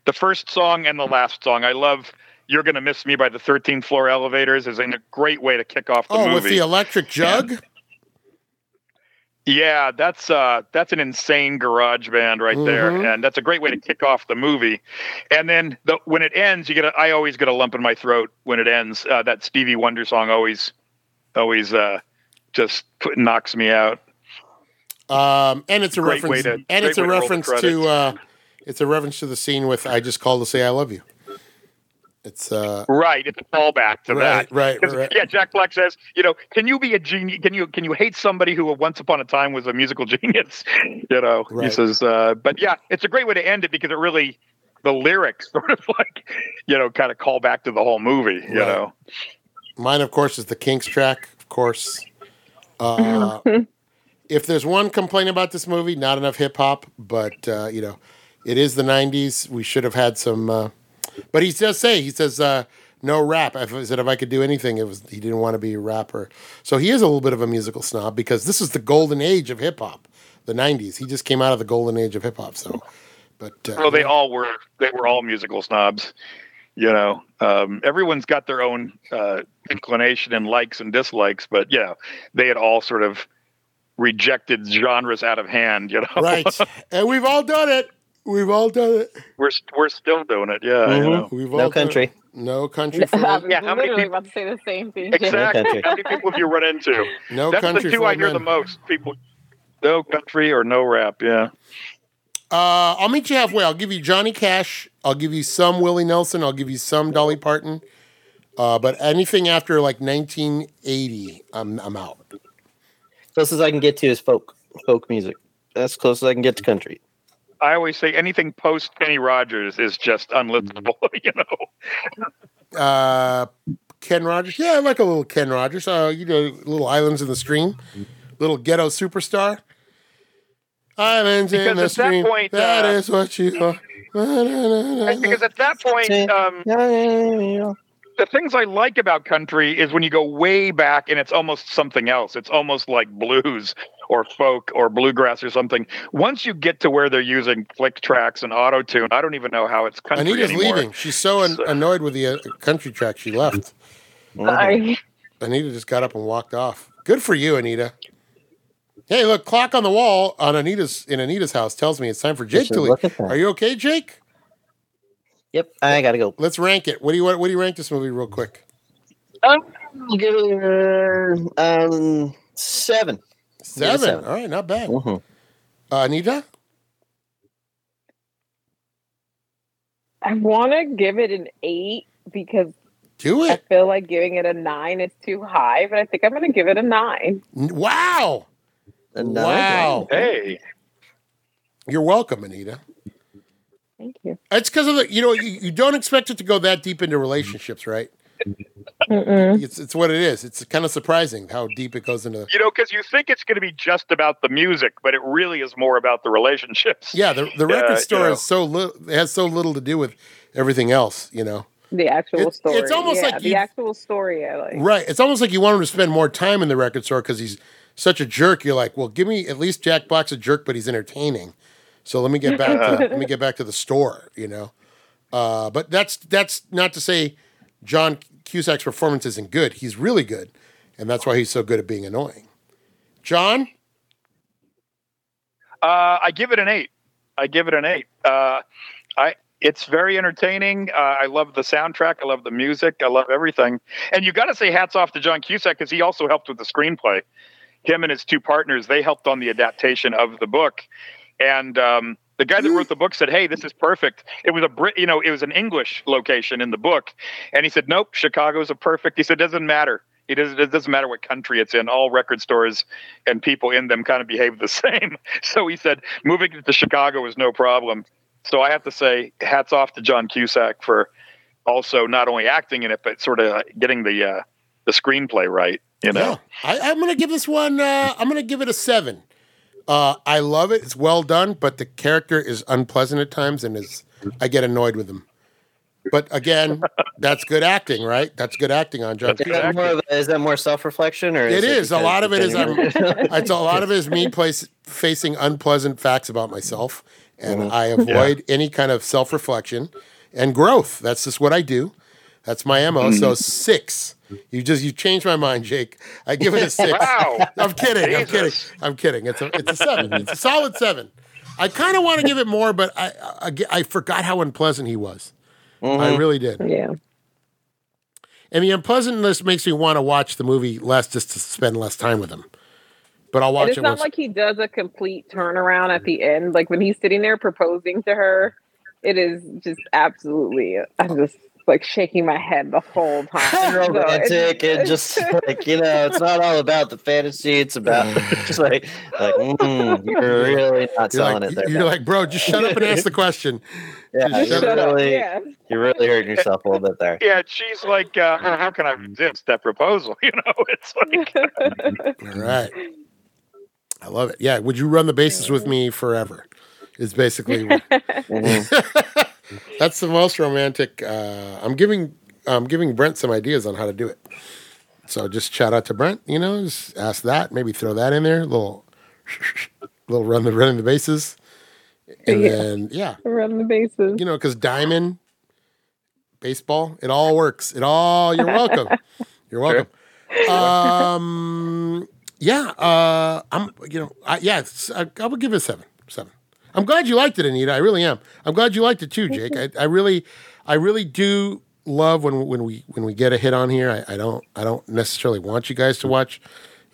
the first song and the last song. I love "You're Gonna Miss Me" by the 13th Floor Elevators. is a great way to kick off the movie. Oh, movie. with the electric jug. Yeah, that's uh that's an insane garage band right there, Mhm. and that's a great way to kick off the movie. And then the, when it ends, you get a, I always get a lump in my throat when it ends. Uh, that Stevie Wonder song always always uh just put, knocks me out. Um, and it's a Great reference. to- and it's a way to reference to. Uh, it's a reference to the scene with "I just called to say I love you." It's uh, Right, it's a callback to right, that. right, 'Cause, right. Yeah, Jack Black says, you know, can you be a genius? Can you can you hate somebody who once upon a time was a musical genius? You know, Right. he says, uh, but yeah, it's a great way to end it because it really the lyrics sort of like, you know, kind of call back to the whole movie. You Right. know, Mine, of course, is the Kinks track. Of course. Uh, if there's one complaint about this movie, not enough hip hop, but uh, you know, it is the '90s. We should have had some. Uh, but he does say he says uh, no rap. I said if I could do anything, it was he didn't want to be a rapper. So he is a little bit of a musical snob because this is the golden age of hip hop, the '90s. He just came out of the golden age of hip hop. So, but uh, well, they all were they were all musical snobs. You know, um, everyone's got their own uh, inclination and likes and dislikes, but yeah, they had all sort of rejected genres out of hand. You know, right, and we've all done it. We've all done it. we're we're still doing it. Yeah, you Mhm. know. We've all No done it. country. No country for I Yeah, how many people- about to say the same thing. Exactly. country. How many people have you run into? no That's country That's the two I hear men. the most. People, no country or no rap. Yeah. Uh, I'll meet you halfway. I'll give you Johnny Cash. I'll give you some Willie Nelson. I'll give you some Dolly Parton. Uh, but anything after like 1980, I'm I'm out. Closest I can get to is folk folk music. That's close as I can get to country. I always say anything post Kenny Rogers is just unlistenable. You know. Uh, Ken Rogers. Yeah, I like a little Ken Rogers. Uh, you know, little Islands in the Stream, little ghetto superstar. Islands in the at that stream. point, that uh, is what you are. Because at that point, um, the things I like about country is when you go way back and it's almost something else. It's almost like blues or folk or bluegrass or something. Once you get to where they're using click tracks and auto tune, I don't even know how it's country Anita's anymore. leaving. She's so an- annoyed with the uh, country track. She left. Sorry. Anita just got up and walked off. Good for you, Anita. Hey, look, clock on the wall on Anita's in Anita's house tells me it's time for Jake to leave. look at that. Are you okay, Jake? Yep, I gotta go. Let's rank it. What do you what, what do you rank this movie real quick? I'll give it um seven. Seven. seven. All right, not bad. Mhm. Uh, Anita? I want to give it an eight because Do I feel like giving it a nine is too high, but I think I'm going to give it a nine. N- Wow. Another Wow. Hey, You're welcome, Anita. Thank you. It's because of the you know you, you don't expect it to go that deep into relationships, right? Mm-mm. It's it's what it is. It's kind of surprising how deep it goes into. you know, because you think it's going to be just about the music, but it really is more about the relationships. Yeah, the the record Yeah, store you know. is so little. Has so little to do with everything else. You know. The actual It's- story. it's almost yeah, like the you- actual story. I like. Right. It's almost like you want him to spend more time in the record store because he's such a jerk. You're like, well, give me at least Jack Black's a jerk, but he's entertaining. So let me get back to let me get back to the store. You know. Uh, but that's that's not to say John Cusack's performance isn't good. He's really good, and that's why he's so good at being annoying. John, Uh, I give it an eight. I give it an eight. Uh, I it's very entertaining. Uh, I love the soundtrack. I love the music. I love everything. And you got to say hats off to John Cusack because he also helped with the screenplay. Him and his two partners they helped on the adaptation of the book. And um, the guy that wrote the book said, "Hey, this is perfect." It was a Brit, you know, it was an English location in the book, and he said, "Nope, Chicago's a perfect." He said, "Doesn't matter." It, is, it doesn't matter what country it's in. All record stores and people in them kind of behave the same. So he said moving to Chicago was no problem. So I have to say, hats off to John Cusack for also not only acting in it, but sort of getting the uh, the screenplay right. You know, Yeah. I, I'm gonna give this one. Uh, I'm gonna give it a seven. Uh, I love it. It's well done, but the character is unpleasant at times, and is I get annoyed with him. But again, that's good acting, right? That's good acting on John. Is that more of is that more self reflection or It is. A lot of it is, um, it's It's a lot of it is me place facing unpleasant facts about myself, and I avoid any kind of self reflection and growth. That's just what I do. That's my mo. So six. You just you changed my mind, Jake. I give it a six. Wow. I'm kidding. I'm kidding. I'm kidding. It's a it's a seven. It's a solid seven. I kind of want to give it more, but I, I I forgot how unpleasant he was. I mm-hmm. really did. Yeah. And the unpleasantness makes me want to watch the movie less just to spend less time with him. But I'll And watch it's it It's not once. like he does a complete turnaround at the end. Like when he's sitting there proposing to her, it is just absolutely. I'm just like shaking my head the whole time. and So it's- romantic and just like you know it's not all about the fantasy it's about just like like mm, you're really not you're selling like, it there you're bud. like, bro, just shut up and ask the question. yeah just you're shut Shut up. really Yeah. you're really hurting yourself a little bit there yeah. She's like, uh, how can I resist that proposal? You know, it's like All right. I love it. Yeah. Would you run the bases with me forever? Is basically Mhm. That's the most romantic. Uh, I'm giving I'm giving Brent some ideas on how to do it. So just shout out to Brent. You know, just ask that. Maybe throw that in there. A little little run the running the bases, and Yeah. then yeah, Run the bases. you know, because diamond, baseball, it all works. It all. You're welcome. You're welcome. Um, yeah. Uh, I'm. You know. I, yeah. I, I would give it a seven. Seven. I'm glad you liked it, Anita. I really am. I'm glad you liked it too, Jake. I, I really, I really do love when when we when we get a hit on here. I, I don't I don't necessarily want you guys to watch.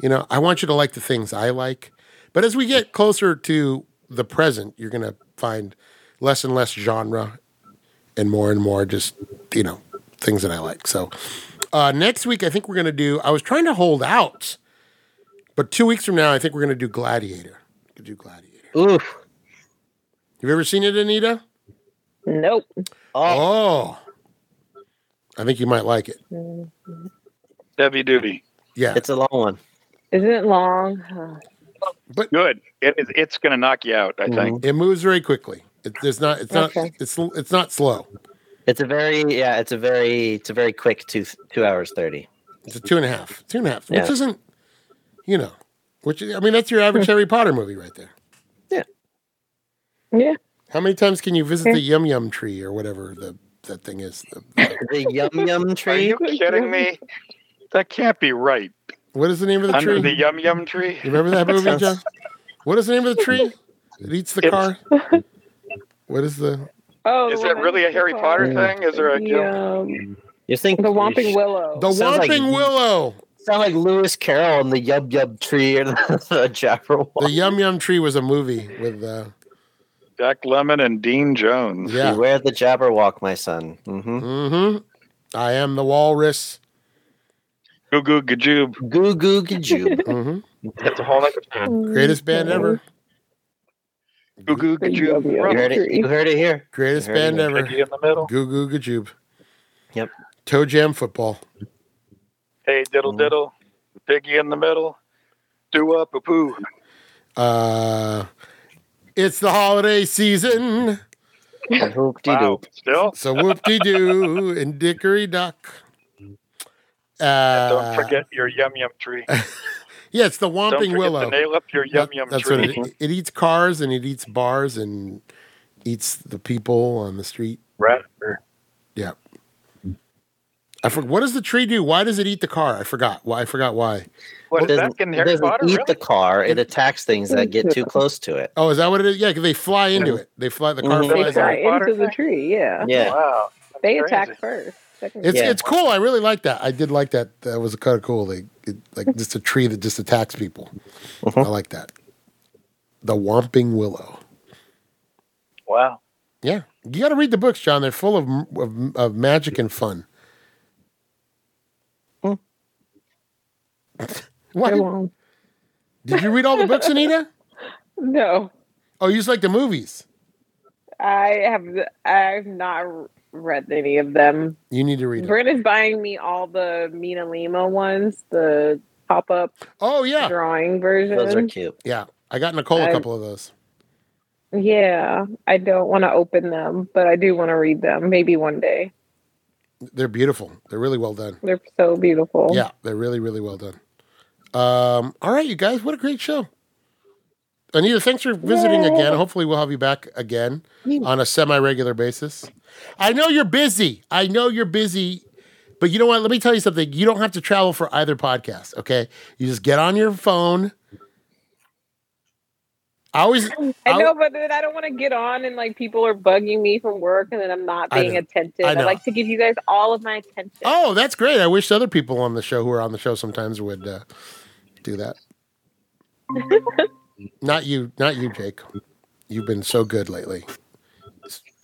You know, I want you to like the things I like. But as we get closer to the present, you're gonna find less and less genre and more and more just you know things that I like. So uh, next week, I think we're gonna do. I was trying to hold out, but two weeks from now, I think we're gonna do Gladiator. We could do Gladiator. oof Have you ever seen it, Anita? Nope. oh Oh, I think you might like it. heavy duty. Yeah, it's a long one Isn't it long? But Good. It is. It's going to knock you out. I mm-hmm. think. it moves very quickly. It, there's not. It's not. Okay. It's it's not slow. it's a very yeah it's a very it's a very quick two two hours 30 It's a two and a half. Two and a half, which isn't, you know, which I mean that's your average hmm. Harry Potter movie right there. Yeah. How many times can you visit the Yum Yum Tree or whatever the that thing is? The, the- the yum yum tree. Are you kidding me? That can't be right. what is the name of the Under tree? the yum yum tree. you remember that movie, John? What is the name of the tree? It eats the It's- car. What is the? Oh, Is the that really a Harry called- Potter thing? Is there a The, um, you think the Whomping Willow. The Sounds like- Willow. sound like lewis carroll and the yub yub tree or the, the jabberwock The Yum Yum Tree was a movie with. Uh, Jack Lemmon and Dean Jones? yeah. beware the jabberwock my son Mm hmm Mm-hmm. I am the walrus. Goo goo gajoob. goo goo gajoob Mm hmm That's a whole other Greatest band ever. Goo goo The gajoob. you heard it you heard it here Greatest Heard band in ever. Piggy in the middle. Goo Goo Gajoob. Yep. Toe Jam Football. Hey diddle diddle. Piggy in the middle. Do up a poo. Uh, it's the holiday season, and hoop de Wow. doop Still. so whoop de doo and dickory dock. Uh, Don't forget your yum yum tree. Yeah, it's the Don't Whomping forget Willow. nail up your yum yum that's tree. what it, it eats cars and it eats bars and eats the people on the street. Rat or Yeah. I forgot. What does the tree do? Why does it eat the car? I forgot. Why? I forgot why. What It is doesn't, in it Harry doesn't Potter? eat Really? the car. It attacks things that get too close to it. Oh, is that what it is? Yeah, because they fly into it. They fly. The car Mhm. They fly in. Harry Potter into the thing? tree. Yeah, Yeah. Wow. they Crazy. attack first. It's Yeah. it's cool. I really like that. I did like that. That was kind of cool. They it, like just a tree that just attacks people. Mhm. I like that. The Whomping Willow. Wow. Yeah, you got to read the books, John. They're full of of, of magic and fun. What? Long. Did you read all the books, Anita? No, Oh, you just like the movies. I have. I've not read any of them. You need to read them. Brent is buying me all the MinaLima ones, the pop up Oh yeah, drawing version. Those are cute. yeah. I got Nicole a I- couple of those. Yeah, I don't want to open them, but I do want to read them. Maybe one day. They're beautiful. They're really well done. They're so beautiful. Yeah, they're really, really well done. Um, all right, you guys, what a great show. Anita, thanks for visiting Yay. again. Hopefully, we'll have you back again on a semi regular basis. I know you're busy. I know you're busy, but you know what? Let me tell you something. You don't have to travel for either podcast, okay? You just get on your phone. I always, I I- know, but then I don't want to get on and like people are bugging me from work and then I'm not being know. attentive. I I, like to give you guys all of my attention. oh, that's great. I wish other people on the show who are on the show sometimes would uh, do that. not you, not you, Jake. You've been so good lately.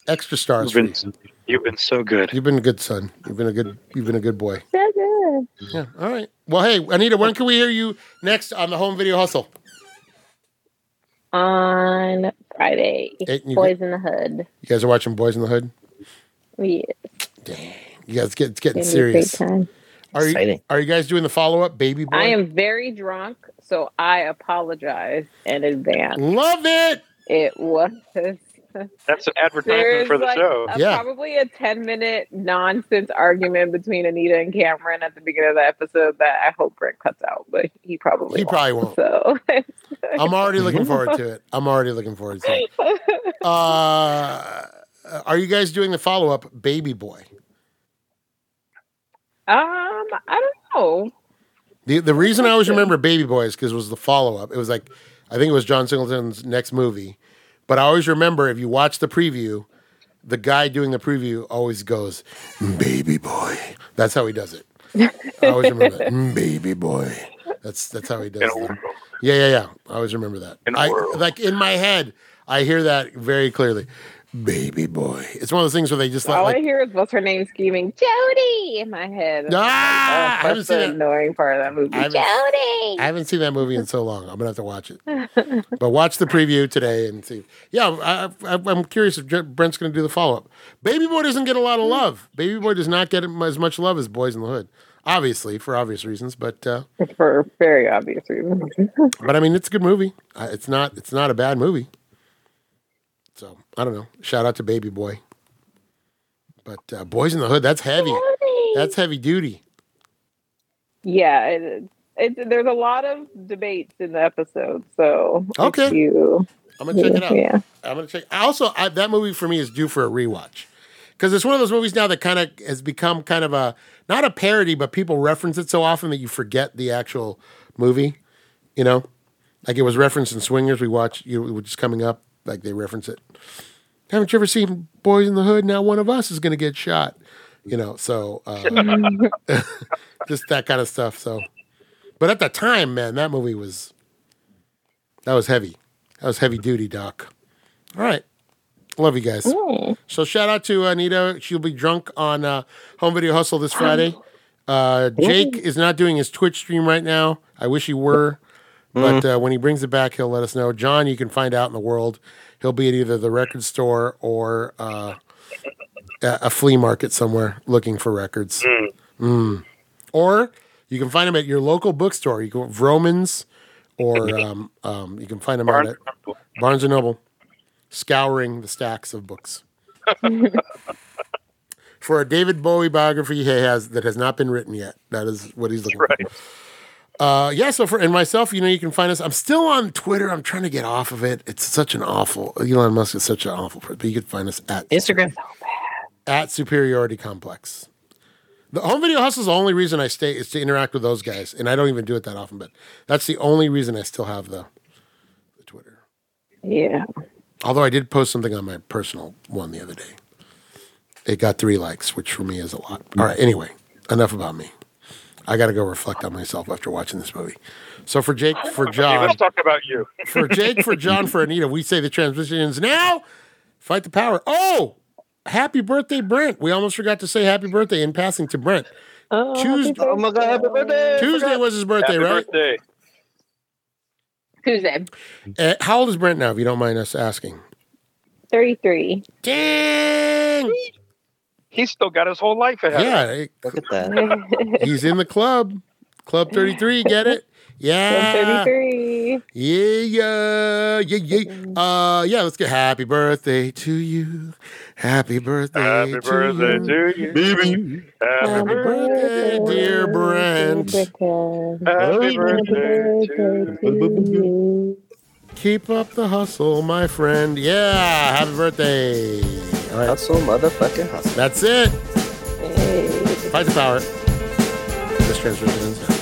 Extra stars. You've For been, you. you've been so good. You've been a good son. You've been a good. You've been a good boy. So good. Yeah. All right. Well, hey, Anita, when can we hear you next on the Home Video Hustle? On Friday, Hey, you- Boys in the Hood. You guys are watching Boys in the Hood. Yeah, You guys get it's getting it's gonna a great serious. Time. Are you Are you guys doing the follow up, Baby Boy? I am very drunk, so I apologize in advance. Love it. It was That's an advertisement there's for the like show. a- Yeah. probably a 10 minute nonsense argument between Anita and Cameron at the beginning of the episode that I hope Brent cuts out, but he probably He won't. probably won't. So I'm already looking forward to it. I'm already looking forward to it. Uh, are you guys doing the follow up, Baby Boy? Um, I don't know. The the reason I always remember Baby Boy is because it was the follow up. It was like I think it was John Singleton's next movie, but I always remember if you watch the preview, the guy doing the preview always goes Baby Boy. That's how he does it. I always remember that "Mm, Baby Boy. That's that's how he does it. Yeah, yeah, yeah. I always remember that. In a I, world. like in my head, I hear that very clearly. Baby boy. It's one of those things where they just All like I hear is what's her name screaming Jody in my head. Ah, oh, that's the that. annoying part of that movie. I haven't- Jody. I haven't seen that movie in so long. I'm gonna have to watch it. But watch the preview today and see. Yeah, I, I, I'm curious if Brent's gonna do the follow up. Baby Boy doesn't get a lot of love. Baby Boy does not get as much love as Boys in the Hood, obviously for obvious reasons. But uh, For very obvious reasons. but I mean, it's a good movie. Uh, it's not it's not a bad movie. So I don't know. Shout out to Baby Boy. But uh, Boys in the Hood, that's heavy. That's heavy duty. yeah, it, it, there's a lot of debates in the episode. So Okay. you, I'm gonna check it out. Yeah. I'm gonna check. Also, I, that movie for me is due for a rewatch because it's one of those movies now that kind of has become kind of a not a parody, but people reference it so often that you forget the actual movie. You know, like it was referenced in Swingers. We watched, you know, which is coming up. Like they reference it. Haven't you ever seen Boys in the Hood? Now one of us is gonna get shot. You know, so uh, just that kind of stuff. So, but at the time, man, that movie was that was heavy. That was heavy duty, Doc. All right. Love you guys. So shout out to Anita. She'll be drunk on uh, Home Video Hustle this Friday. Uh, Jake is not doing his Twitch stream right now. I wish he were. But uh, when he brings it back, he'll let us know. John, you can find out in the world. He'll be at either the record store or uh, a a flea market somewhere looking for records. Mm. Or you can find him at your local bookstore. You go Vroman's, or um, um, you can find him Barnes at Barnes and Noble, scouring the stacks of books. For a David Bowie biography he has that has not been written yet. That is what he's looking Right. for. Uh, yeah. So for and myself, you know, you can find us. I'm still on Twitter. I'm trying to get off of it. It's such an awful. Elon Musk is such an awful. person, But you can find us at Instagram. at Superiority Complex. The home video hustle is the only reason I stay is to interact with those guys, and I don't even do it that often. But that's the only reason I still have the, the Twitter. Yeah. Although I did post something on my personal one the other day. It got three likes, which for me is a lot. All right. Anyway, enough about me. I got to go reflect on myself after watching this movie. So for Jake, for John, Let's talk about you. for Jake, for John, for Anita, we say the transmissions now. Fight the power. Oh, happy birthday, Brent. We almost forgot to say happy birthday in passing to Brent. Oh, Tuesday- Oh my god, happy birthday! Tuesday was his birthday, Happy right? birthday. Tuesday. Uh, how old is Brent now, if you don't mind us asking? 33. Dang! He's still got his whole life ahead. of him. Yeah, it- Look at that. he's in the club. Club 33, get it? Yeah. 33. Yeah, yeah, yeah, yeah. Uh, yeah, let's get happy birthday to you. Happy birthday, Happy to birthday you. to you. Baby. Happy Happy birthday. birthday, dear Brent. Happy birthday to you. Keep up the hustle, my friend. Yeah, happy birthday. All right, Hustle, motherfucking hustle. that's it. Hey. Fight the power. This transmission is